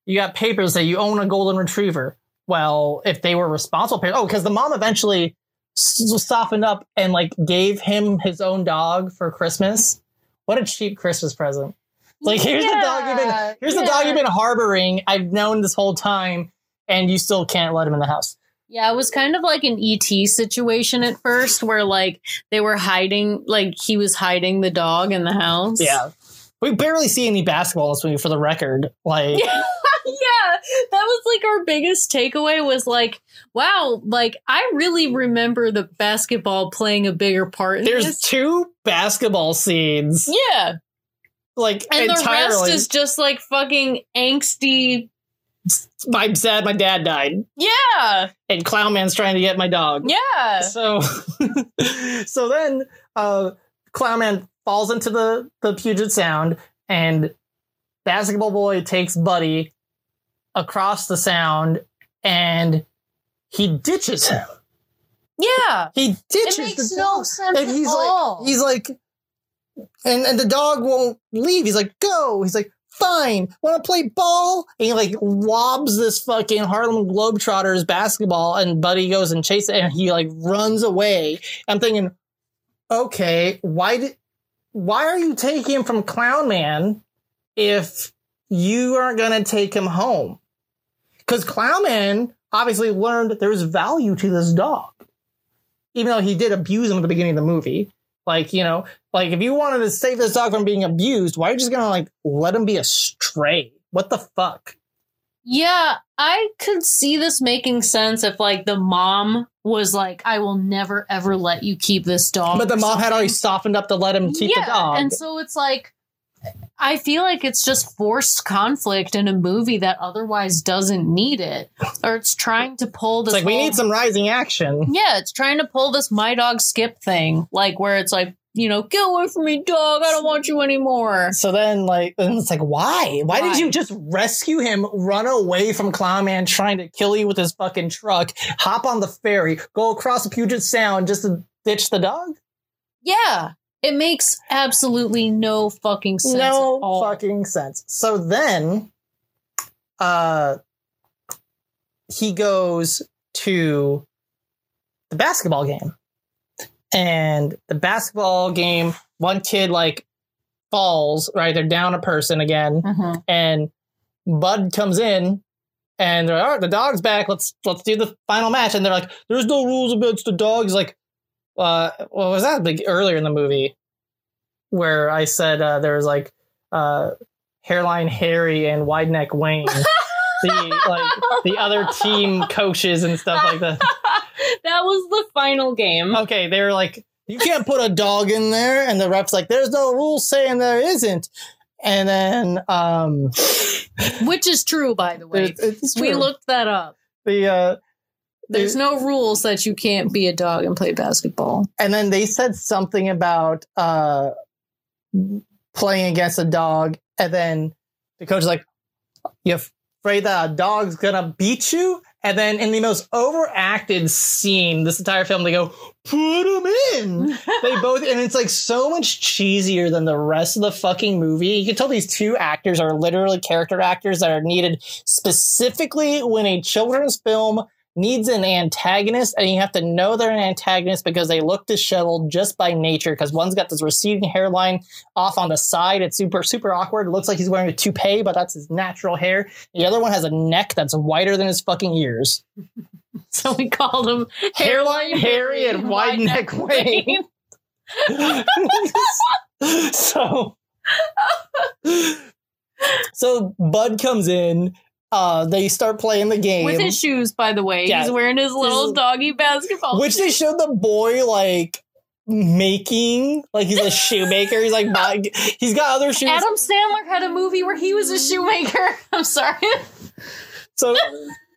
you got papers that you own a golden retriever. Well, if they were responsible, parents- oh, because the mom eventually softened up and like gave him his own dog for Christmas. What a cheap Christmas present! Like here's the dog you've been here's the dog you've been harboring. I've known this whole time, and you still can't let him in the house. Yeah, it was kind of like an ET situation at first where like they were hiding like he was hiding the dog in the house. Yeah. We barely see any basketball in this movie for the record. Like yeah, that was like our biggest takeaway was like, wow, like I really remember the basketball playing a bigger part in there's this. two basketball scenes. Yeah. Like And the rest is just like fucking angsty. I'm sad my dad died. Yeah. And Clown Man's trying to get my dog. Yeah. So so then uh Clown Man falls into the, the Puget Sound and Basketball Boy takes Buddy across the sound and he ditches him. Yeah. He It ditches makes the no sense and he's at all. like he's like and and the dog won't leave he's like go he's like fine. Want to play ball? And he like lobs this fucking harlem globetrotters basketball and buddy goes and chases and he like runs away. I'm thinking okay why did why are you taking him from clown man if you aren't gonna take him home? Because clown man obviously learned there's value to this dog even though he did abuse him at the beginning of the movie. Like, you know, like if you wanted to save this dog from being abused, why are you just gonna like let him be a stray? What the fuck? Yeah, I could see this making sense if like the mom was like, I will never ever let you keep this dog. But the mom had already softened up to let him keep yeah, the dog. And so it's like I feel like it's just forced conflict in a movie that otherwise doesn't need it. Or it's trying to pull this it's like we whole- need some rising action. Yeah, it's trying to pull this my dog skip thing, like where it's like, you know, get away from me, dog. I don't want you anymore. So then, like, then it's like, why? Why, Why? did you just rescue him, run away from Clown Man trying to kill you with his fucking truck, hop on the ferry, go across the Puget Sound just to ditch the dog? Yeah. It makes absolutely no fucking sense. no fucking sense. So then, uh, he goes to the basketball game, and the basketball game, one kid like falls. Right, they're down a person again, Mhm. and Bud comes in. And they're like, all right, the dog's back. Let's let's do the final match. And they're like, "There's no rules against the dog." He's like, uh, what was that like earlier in the movie where I said uh, there was like uh, hairline Harry and wide neck Wayne, the like the other team coaches and stuff like that. that was the final game. Okay, they were like, you can't put a dog in there, and the ref's like, there's no rule saying there isn't. And then um, Which is true, by the way. it- it's We looked that up. the uh, There's It- no rules that you can't be a dog and play basketball. and then they said something about uh playing against a dog and then the coach is like you afraid that a dog's gonna beat you and then in the most overacted scene this entire film they go put him in. They both and it's like so much cheesier than the rest of the fucking movie. You can tell these two actors are literally character actors that are needed specifically when a children's film needs an antagonist and you have to know they're an antagonist because they look disheveled just by nature because one's got this receding hairline off on the side. It's super super awkward. It looks like he's wearing a toupee but that's his natural hair. The other one has a neck that's wider than his fucking ears. So we called him Hairline Harry and Wide Neck Wayne. so so bud comes in uh they start playing the game With his shoes, by the way. Yeah. He's wearing his little His- doggy basketball. which they showed the boy like making like he's a shoemaker he's like buying, he's got other shoes Adam Sandler had a movie where he was a shoemaker. I'm sorry. so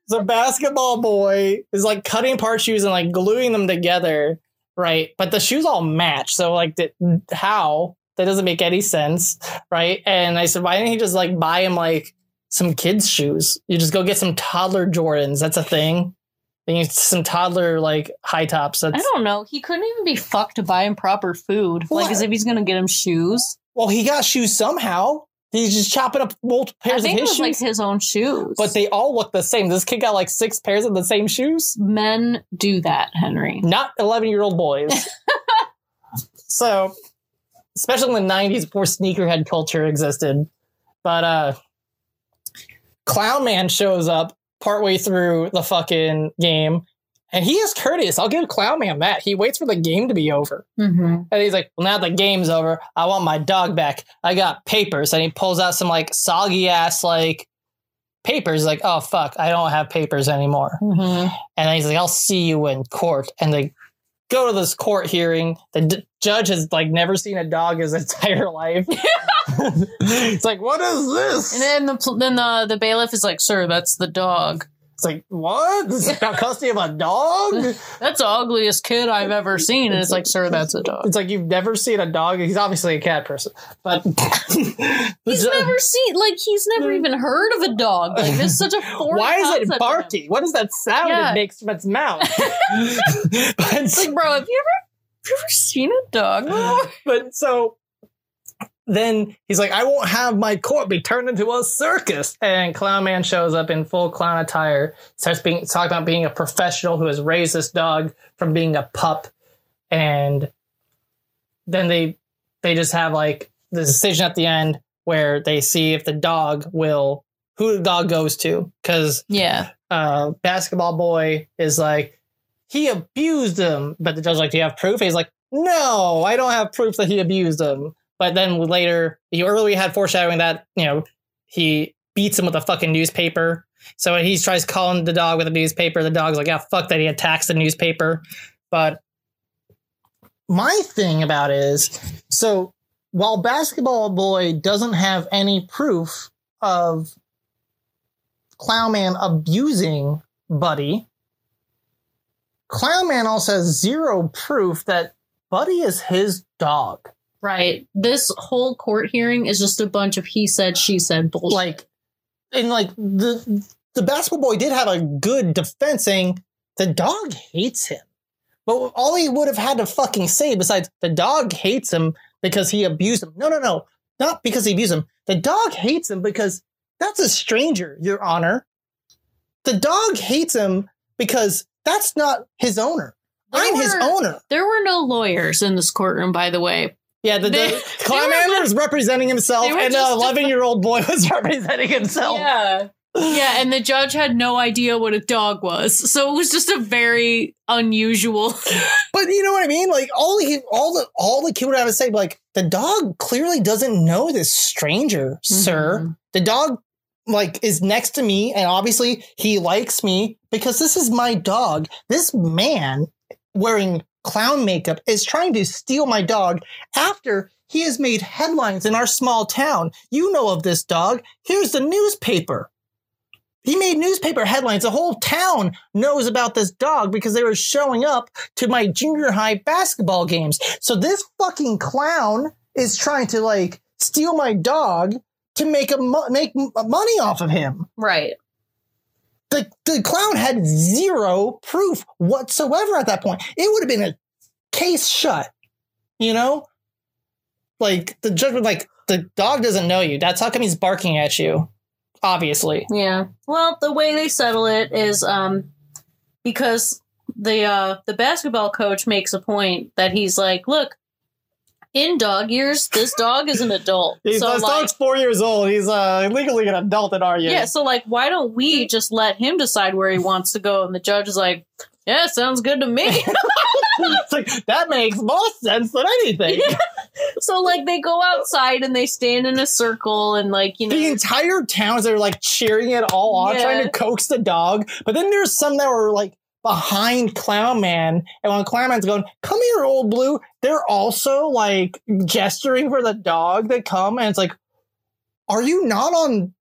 so basketball boy is like cutting apart shoes and like gluing them together right but the shoes all match so like the, how That doesn't make any sense, right? And I said, why didn't he just like buy him like some kids' shoes? You just go get some toddler Jordans. That's a thing. Then you some toddler like high tops. That's I don't know. He couldn't even be fucked to buy him proper food. Like as if he's gonna get him shoes. well, he got shoes somehow. He's just chopping up multiple pairs of his was shoes. like his own shoes. but they all look the same. This kid got like six pairs of the same shoes. men do that, Henry. Not 11 year old boys. so, especially in the 90s before sneakerhead culture existed. But, uh, Clown Man shows up partway through the fucking game. And he is courteous. I'll give Clown Man that. He waits for the game to be over. Mm-hmm. And he's like, Well, now the game's over. I want my dog back. I got papers. And he pulls out some like soggy ass like papers. Like, oh fuck, I don't have papers anymore. Mm-hmm. And then he's like, I'll see you in court. And they go to this court hearing. The d- judge has like never seen a dog his entire life. it's like, what is this? And then the then the the bailiff is like, "Sir, that's the dog. it's like, what? This is got custody of a dog? That's the ugliest kid I've ever seen." And it's like, "Sir, that's a dog." It's like you've never seen a dog. He's obviously a cat person, but He's never seen like he's never even heard of a dog. Like this is such a foreign. Why is it to him. barking? What is that sound Yeah. it makes from its mouth? but, It's like, bro, have you ever have you ever seen a dog? but so then he's like, I won't have my court be turned into a circus. And Clown Man shows up in full clown attire, starts being talking about being a professional who has raised this dog from being a pup. And then they they just have like the decision at the end where they see if the dog will who the dog goes to. Cause yeah, uh, basketball boy is like, he abused him. But the judge's like, do you have proof? He's like, no, I don't have proof that he abused him. But then later, he earlier had foreshadowing that, you know, he beats him with a fucking newspaper. So he tries calling the dog with a newspaper, the dog's like, yeah, fuck that. He attacks the newspaper. But my thing about it is, so while basketball boy doesn't have any proof of Clownman abusing Buddy, Clownman also has zero proof that Buddy is his dog. Right. This whole court hearing is just a bunch of he said, she said bullshit. Like, and like the the basketball boy did have a good defense saying the dog hates him. But all he would have had to fucking say besides the dog hates him because he abused him. No, no, no. Not because he abused him. The dog hates him because that's a stranger, Your Honor. The dog hates him because that's not his owner. There I'm his owner. there were no lawyers in this courtroom, by the way. Yeah, the, They- the was representing himself, and the 11 year old boy was representing himself. Yeah. Yeah, and the judge had no idea what a dog was. So it was just a very unusual. But you know what I mean? Like all he, all the all the kid would have to say, like the dog clearly doesn't know this stranger, sir. Mhm. The dog like is next to me, and obviously he likes me because this is my dog. This man wearing clown makeup is trying to steal my dog after he has made headlines in our small town. You know of this dog. Here's the newspaper. He made newspaper headlines. The whole town knows about this dog because they were showing up to my junior high basketball games. So this fucking clown is trying to like steal my dog to make a mo- make money off of him. Right. The the clown had zero proof whatsoever at that point. It would have been a case shut. You know? Like the judge would like the dog doesn't know you. That's how come he's barking at you. Obviously. Yeah. Well, the way they settle it is um because the uh the basketball coach makes a point that he's like, look, in dog years, this dog is an adult. He's, so this like, dog's four years old. He's uh, legally an adult in our years. yeah, so like why don't we just let him decide where he wants to go? And the judge is like, Yeah, sounds good to me. it's like that makes more sense than anything. so like they go outside and they stand in a circle and like, you know the entire towns are like cheering it all on, Yeah. trying to coax the dog. But then there's some that were like behind Clown Man, and when Clown Man's going, "Come here, old blue," they're also like gesturing for the dog to come, and it's like, are you not on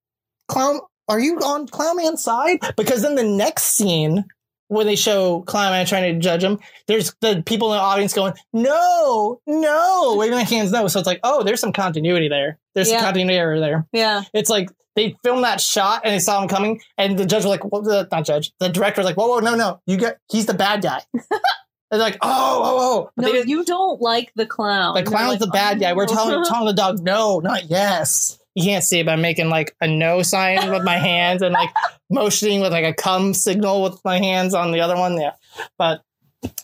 Clown? Are you on Clown Man's side? Because then the next scene when they show Clown Man trying to judge him, there's the people in the audience going, "No, no," waving their hands no. So it's like, oh, there's some continuity there. There's Yeah. some continuity error there. Yeah. It's like they filmed that shot and they saw him coming, and the judge was like, well, the, not judge, the director was like, whoa, whoa, no, no, you get, he's the bad guy. They're like, oh, oh, oh. But No, you don't like the clown. the clown's like, the bad guy. We're "Oh." telling, telling the dog, no, not yes. You can't see it, but I'm making like a no sign with my hands and like motioning with like a come signal with my hands on the other one. Yeah. But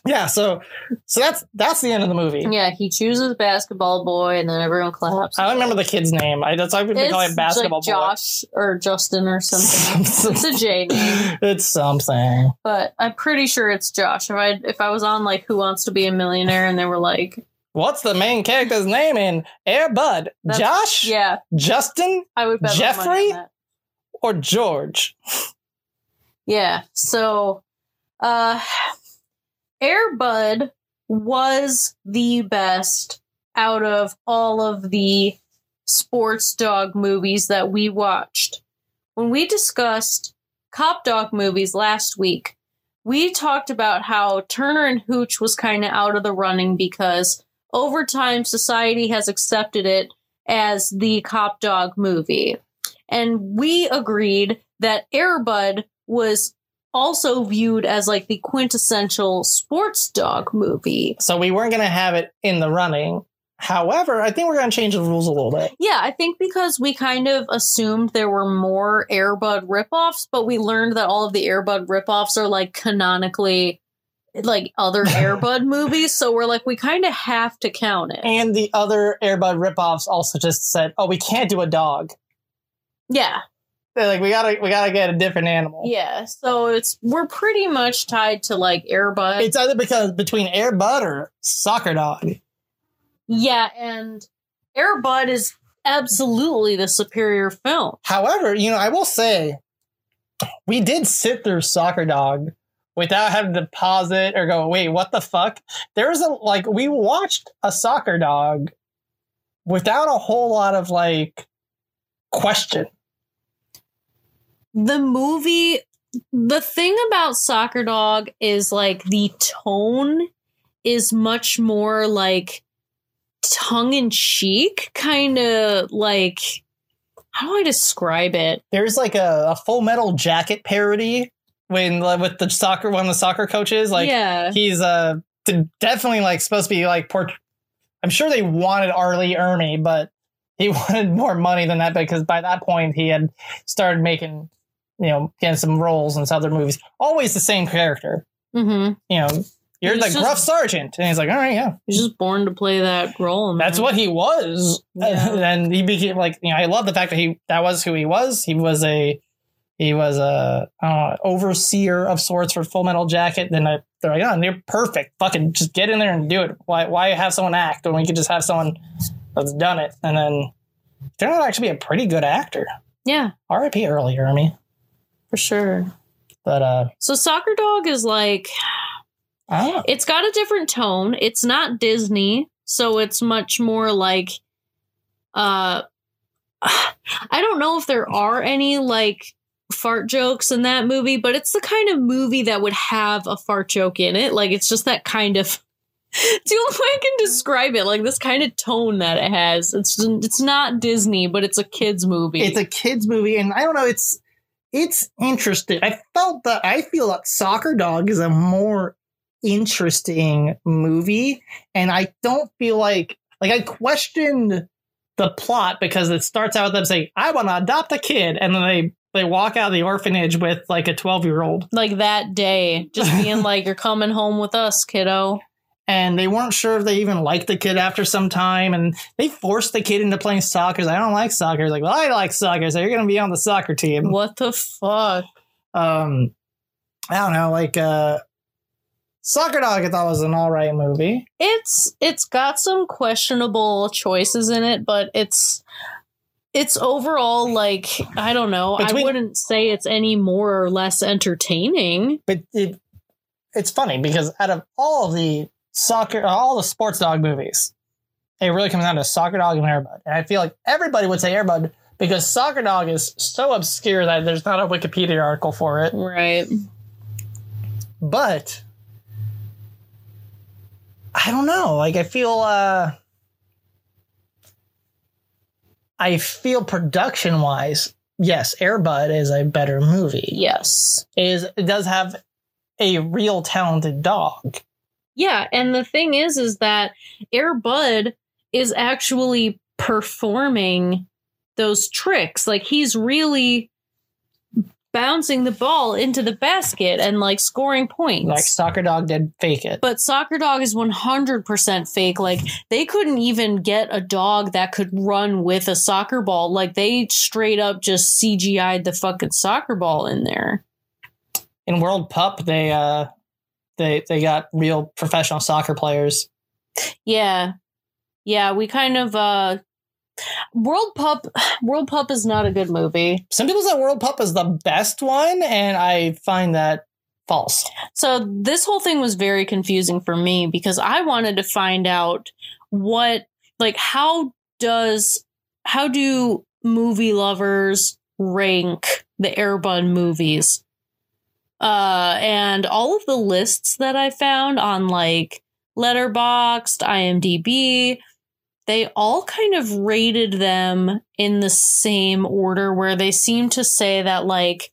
yeah, so so that's that's the end of the movie. Yeah, he chooses basketball boy, and then everyone claps. I don't remember the kid's name. I that's why we've been calling it basketball like Josh or Justin or something. boy. it's a J name, it's something. but I'm pretty sure it's Josh. If I if I was on like Who Wants to Be a Millionaire, and they were like, What's the main character's name in Air Bud? That's- Josh? yeah, Justin? I would bet my money on Jeffrey? Or George? Yeah. So, uh, Airbud was the best out of all of the sports dog movies that we watched. When we discussed cop dog movies last week, we talked about how Turner and Hooch was kind of out of the running because over time society has accepted it as the cop dog movie. And we agreed that Airbud was also viewed as like the quintessential sports dog movie. So we weren't going to have it in the running. However, I think we're going to change the rules a little bit. Yeah, I think because we kind of assumed there were more Airbud ripoffs, but we learned that all of the Airbud ripoffs are like canonically like other Airbud movies, so we're like we kind of have to count it. And the other Airbud ripoffs also just said, "Oh, we can't do a dog. Yeah. They're like, we gotta, we gotta get a different animal." Yeah, so it's we're pretty much tied to like Airbud. It's either because between Airbud or Soccer Dog. yeah, and Airbud is absolutely the superior film. However, you know, I will say, we did sit through Soccer Dog without having to pause it or go, wait, what the fuck? There's a, like, we watched a Soccer Dog without a whole lot of, like, question. The movie the thing about soccer dog is like the tone is much more like tongue-in-cheek kind of like how do i describe it There's, like, a, a full metal jacket parody when, like, with the soccer, one of the soccer coaches. Like, yeah he's uh d- definitely like supposed to be like port i'm sure they wanted R. Lee Ermey but he wanted more money than that because by that point he had started making you know getting some roles in some other movies always the same character mm-hmm. you know you're He's the just- gruff sergeant and he's like all right yeah he's just born to play that role in that's what he was Yeah. and then he became like you know i love the fact that he that was who he was he was a he was a uh, overseer of sorts for Full Metal Jacket. Then I, they're like, oh, you're perfect. Fucking just get in there and do it. Why why have someone act when we could just have someone that's done it? And then turned out to actually be a pretty good actor. yeah R.I.P. earlier, I mean. For sure But uh, so soccer dog is like it's got a different tone. It's not Disney, so it's much more like uh I don't know if there are any like fart jokes in that movie, but it's the kind of movie that would have a fart joke in it. Like it's just that kind of Do you only way I can describe it. Like this kind of tone that it has. It's it's not Disney, but it's a kids movie. It's a kids movie, and I don't know. It's it's interesting. I felt that I feel that Soccer Dog is a more interesting movie, and I don't feel like like I questioned the plot because it starts out with them saying, "I want to adopt a kid," and then they they walk out of the orphanage with like a twelve year old, like that day, just being like, "You're coming home with us, kiddo." And they weren't sure if they even liked the kid after some time, and they forced the kid into playing soccer. Like, I don't like soccer. He's like, well, I like soccer, so you're gonna be on the soccer team. What the fuck? um i don't know like uh soccer dog i thought was an all right movie it's it's got some questionable choices in it but it's it's overall like i don't know i wouldn't say it's any more or less entertaining but it, it's funny because out of all the soccer all the sports dog movies it really comes down to soccer dog and airbud and i feel like everybody would say airbud because soccer dog is so obscure that there's not a wikipedia article for it right but I don't know. Like I feel uh I feel production wise, yes, Airbud is a better movie. Yes. It is it does have a real talented dog. Yeah, and the thing is is that Air Bud is actually performing those tricks. Like he's really bouncing the ball into the basket and like scoring points. Like Soccer Dog did fake it. but Soccer Dog is 100% fake. Like, they couldn't even get a dog that could run with a soccer ball. Like, they straight up just CGI'd the fucking soccer ball in there. In World Pup, they uh they they got real professional soccer players. Yeah. Yeah, we kind of, uh, World Pup, World Pup is not a good movie. Some people say World Pup is the best one, and I find that false. So this whole thing was very confusing for me because I wanted to find out what like how does how do movie lovers rank the Airbud movies? Uh and all of the lists that I found on like Letterboxd, IMDb, they all kind of rated them in the same order where they seem to say that like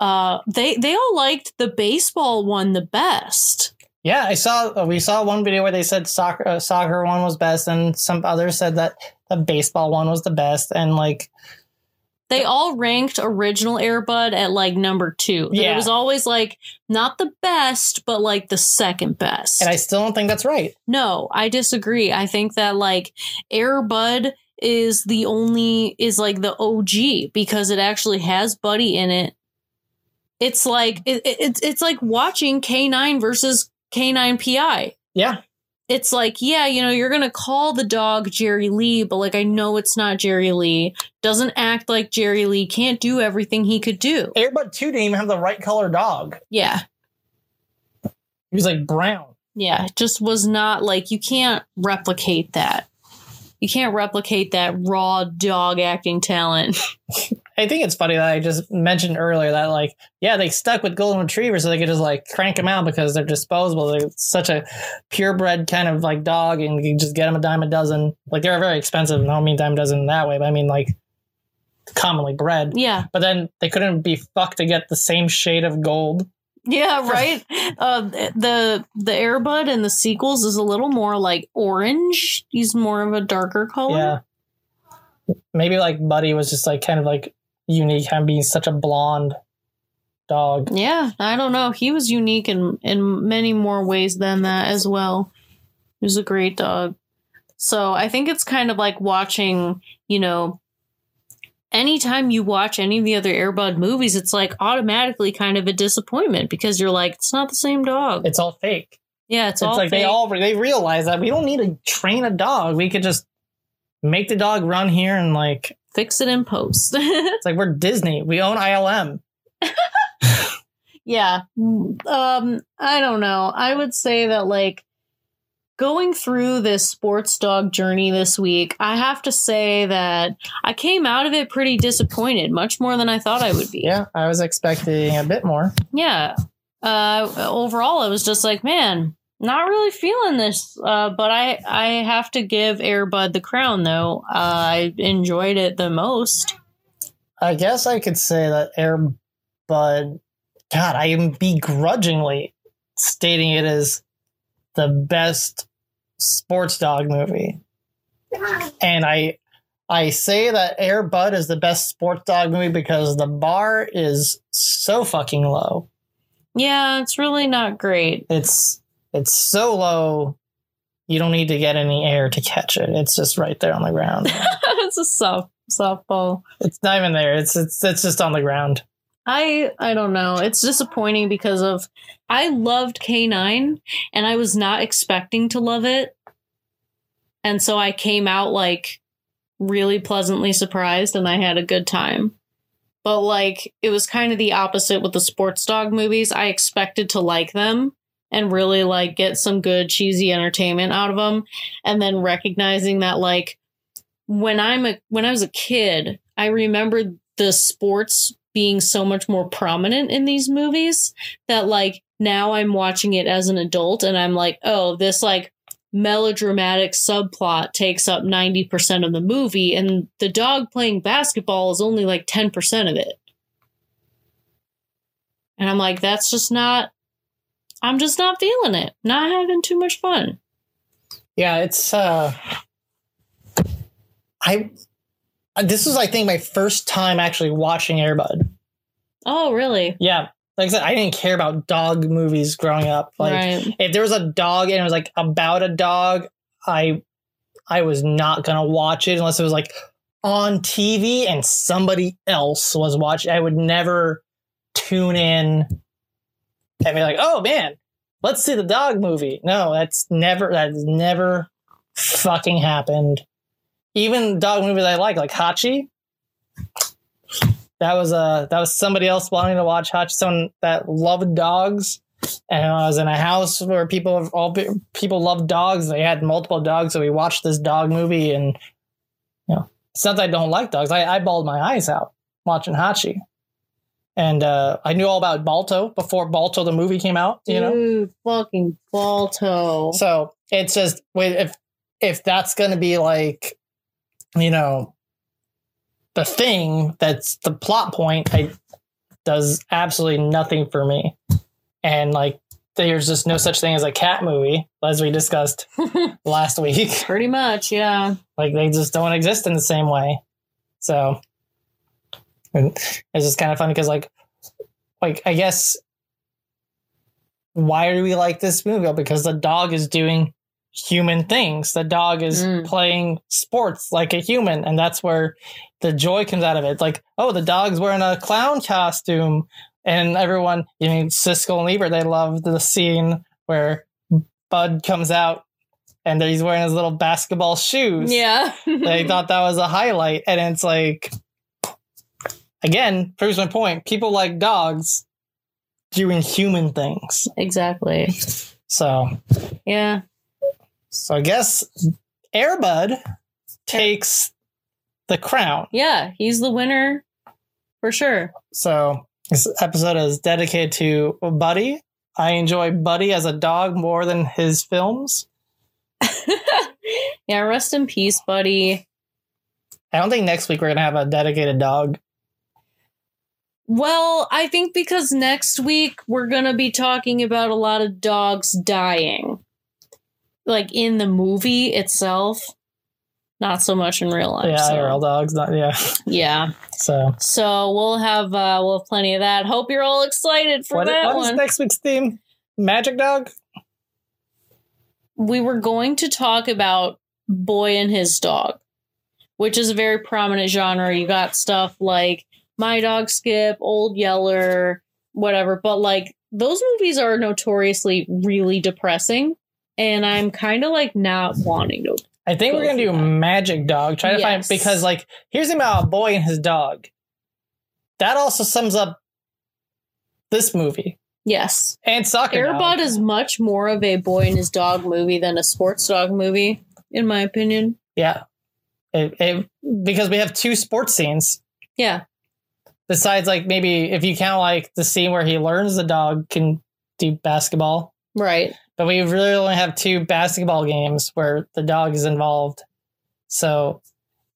uh they they all liked the baseball one the best. Yeah, I saw we saw one video where they said soccer uh, soccer one was best, and some others said that the baseball one was the best, and like they all ranked original airbud at like number two. That it was always like not the best but like the second best. And I still don't think that's right. no i disagree. I think that like airbud is the only is like the og because it actually has buddy in it. It's like it, it- it's it's like watching k9 versus k9 pi Yeah, it's like, yeah, you know, you're gonna call the dog Jerry Lee, but like I know it's not Jerry Lee. Doesn't act like Jerry Lee, can't do everything he could do. Airbud Two didn't even have the right color dog. Yeah. He was like brown. Yeah. It just was not like you can't replicate that. You can't replicate that raw dog acting talent. I think it's funny that I just mentioned earlier that like yeah they stuck with golden retrievers so they could just like crank them out because they're disposable. They're such a purebred kind of like dog, and you can just get them a dime a dozen. Like they're very expensive. and I don't mean dime a dozen in that way, but I mean like commonly bred. Yeah. But then they couldn't be fucked to get the same shade of gold. Yeah, right. uh the the Airbud and the sequels is a little more like orange. He's more of a darker color. Yeah. Maybe like Buddy was just like kind of like unique, of being such a blonde dog. Yeah, I don't know. He was unique in in many more ways than that as well. He was a great dog. So I think it's kind of like watching, you know, anytime you watch any of the other Airbud movies, it's like automatically kind of a disappointment because you're like, it's not the same dog. It's all fake. yeah, it's, It's, all like they all they realize that we don't need to train a dog. We could just make the dog run here and like fix it in post. it's like we're Disney. We own ILM. yeah um i don't know i would say that like going through this sports dog journey this week i have to say that i came out of it pretty disappointed much more than i thought i would be Yeah, I was expecting a bit more. yeah uh overall i was just like man not really feeling this uh but i i have to give airbud the crown though uh, i enjoyed it the most I guess I could say that Air Bud. God, I am begrudgingly stating it as the best sports dog movie, and I I say that Air Bud is the best sports dog movie because the bar is so fucking low. yeah it's really not great It's it's so low. You don't need to get any air to catch it. It's just right there on the ground. it's a soft softball it's not even there. It's it's it's just on the ground. I I don't know. It's disappointing because of I loved K9 and I was not expecting to love it. And so I came out like really pleasantly surprised and I had a good time. But like it was kind of the opposite with the sports dog movies. I expected to like them and really like get some good cheesy entertainment out of them and then recognizing that like when I'm a when I was a kid, I remembered the sports being so much more prominent in these movies that like now I'm watching it as an adult and I'm like, oh, this like melodramatic subplot takes up 90% of the movie and the dog playing basketball is only like 10% of it. And I'm like, that's just not, I'm just not feeling it. Not having too much fun. Yeah, it's uh I this was I think my first time actually watching Airbud. Oh, really? Yeah. Like I said, I didn't care about dog movies growing up. Like right. if there was a dog and it was like about a dog, I I was not gonna watch it unless it was like on TV and somebody else was watching. I would never tune in and be like, "Oh man, let's see the dog movie." No, that's never that's never fucking happened. Even dog movies I like, like Hachi. That was uh that was somebody else wanting to watch Hachi, someone that loved dogs. And I was in a house where people all people loved dogs. They had multiple dogs, so we watched this dog movie. And you know, it's not that I don't like dogs. I, I bawled my eyes out watching Hachi. And uh, I knew all about Balto before Balto the movie came out. You know, fucking Balto. so it's just wait if if that's going to be like, you know, the thing that's the plot point, I does absolutely nothing for me. And like, there's just no such thing as a cat movie, as we discussed last week. Pretty much, yeah. Like they just don't exist in the same way. So and it's just kind of funny because like like I guess why do we like this movie? Because the dog is doing human things. The dog is Mm. playing sports like a human, and that's where the joy comes out of it. It's like, oh, the dog's wearing a clown costume, and everyone, you mean Siskel and Ebert, they love the scene where Bud comes out and he's wearing his little basketball shoes Yeah. they thought that was a highlight and it's like again proves my point people like dogs doing human things exactly. so Yeah. so i guess airbud takes the crown Yeah. He's the winner for sure. so this episode is dedicated to buddy i enjoy buddy as a dog more than his films yeah. Rest in peace, buddy. i don't think next week we're gonna have a dedicated dog Well, I think because next week we're going to be talking about a lot of dogs dying. Like in the movie itself, not so much in real life. yeah so, IRL dogs not yeah Yeah. so So we'll have uh we'll have plenty of that. Hope you're all excited for what, that what is one. next week's theme magic dog we were going to talk about Boy and His Dog, which is a very prominent genre. You got stuff like My Dog Skip, Old Yeller, whatever, but like those movies are notoriously really depressing. And I'm kind of like not wanting to. I think go we're gonna do that. Magic Dog. Try to Yes. find because like here's the about a boy and his dog. That also sums up this movie Yes. and Soccer Airbud Dog. is much more of a boy and his dog movie than a sports dog movie, in my opinion. yeah, It- it- because we have two sports scenes. Yeah. Besides, like maybe if you count like the scene where he learns the dog can do basketball, Right. but we really only have two basketball games where the dog is involved. So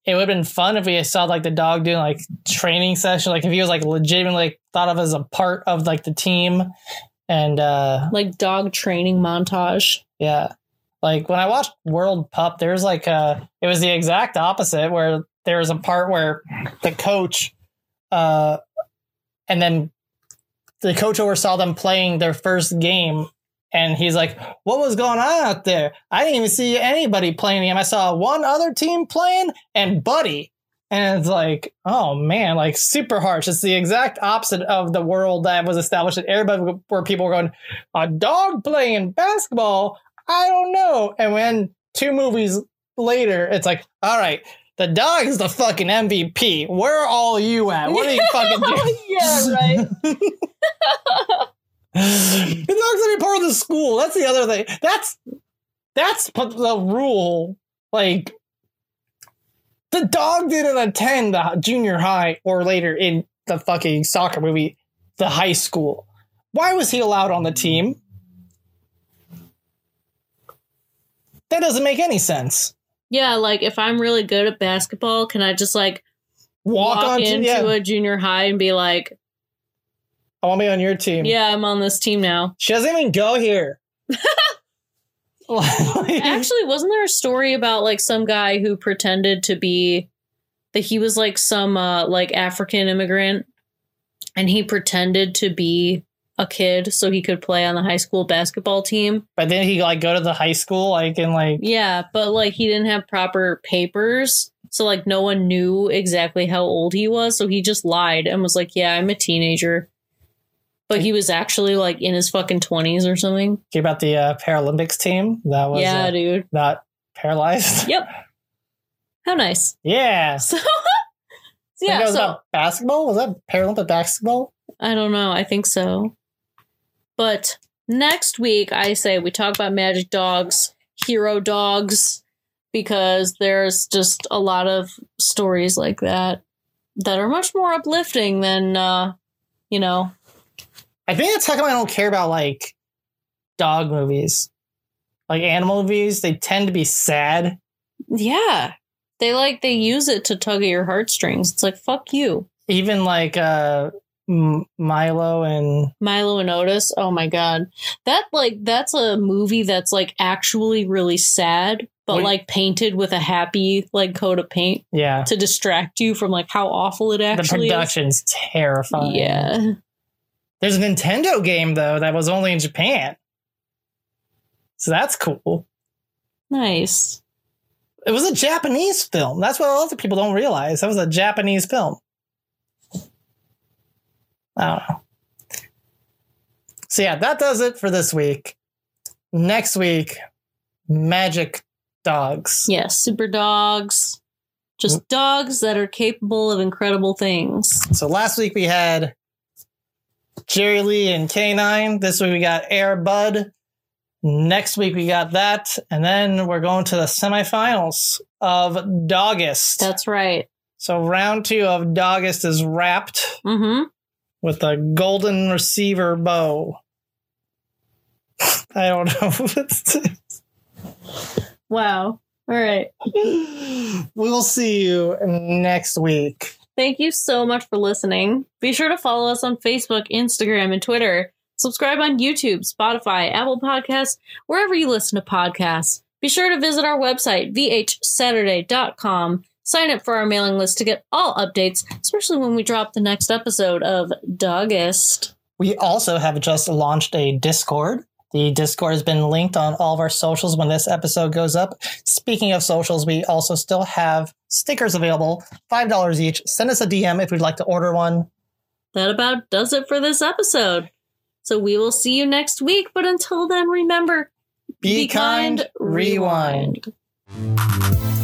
it would have been fun if we saw like the dog doing like training session, like if he was like legitimately thought of as a part of like the team. And uh Like dog training montage. yeah, like when I watched World Pup, there's like uh it was the exact opposite where there was a part where the coach uh and then the coach oversaw them playing their first game and he's like, What was going on out there? I didn't even see anybody playing him. I saw one other team playing and Buddy. And it's like, oh man, like super harsh. It's the exact opposite of the world that was established at Airbud, where people were going, a dog playing basketball? I don't know. And when two movies later, it's like, all right, the dog is the fucking MVP. Where are all you at? What are you fucking doing? yeah, right. the dog's gonna be part of the school. That's the other thing. That's that's the rule. Like the dog didn't attend the junior high or later in the fucking soccer movie, the high school. Why was he allowed on the team? That doesn't make any sense. Yeah, like if I'm really good at basketball, can I just like Walk, walk, into yeah. a junior high and be like, I want to be on your team. yeah, I'm on this team now? She doesn't even go here. Actually, wasn't there a story about like some guy who pretended to be that he was like some uh like African immigrant and he pretended to be a kid so he could play on the high school basketball team. but then he like go to the high school like and like Yeah, but like he didn't have proper papers. So like no one knew exactly how old he was, so he just lied and was like, "Yeah, I'm a teenager." But he was actually like in his fucking 20s or something. Hear about the uh, Paralympics team that was yeah, uh, dude. not paralyzed. Yep. How nice. yeah. So Yeah, was so basketball. Was that Paralympic basketball? I don't know. I think so. But next week, I say we talk about magic dogs, hero dogs, because there's just a lot of stories like that that are much more uplifting than, uh, you know, I think that's how come I don't care about like dog movies, like animal movies. They tend to be sad. yeah. They like, they use it to tug at your heartstrings. It's like, fuck you. Even like uh, M- Milo and Milo and Otis. Oh my god. That like that's a movie that's like actually really sad, but Wait. like painted with a happy like coat of paint yeah, to distract you from like how awful it actually. the production's is. terrifying. Yeah. There's a Nintendo game though that was only in Japan, so that's cool. Nice. It was a Japanese film. That's what a lot of people don't realize. That was a Japanese film. I don't know. So yeah, that does it for this week. Next week, magic dogs. Yes, super dogs. Just dogs that are capable of incredible things. So last week we had Jerry Lee and K9. This week we got Air Bud. Next week we got that. And then we're going to the semifinals of Dawgust. That's right. So round two of Dawgust is wrapped Mm-hmm. With a golden receiver bow. I don't know. Wow. All right. we'll see you next week. Thank you so much for listening. Be sure to follow us on Facebook, Instagram, and Twitter. Subscribe on YouTube, Spotify, Apple Podcasts, wherever you listen to podcasts. Be sure to visit our website, vhsaturday.com. Sign up for our mailing list to get all updates, especially when we drop the next episode of Dawgust. We also have just launched a Discord. The Discord has been linked on all of our socials when this episode goes up. Speaking of socials, we also still have stickers available, $5 each. Send us a DM if you'd like to order one. That about does it for this episode. So we will see you next week, but until then, remember Be, kind, rewind. rewind.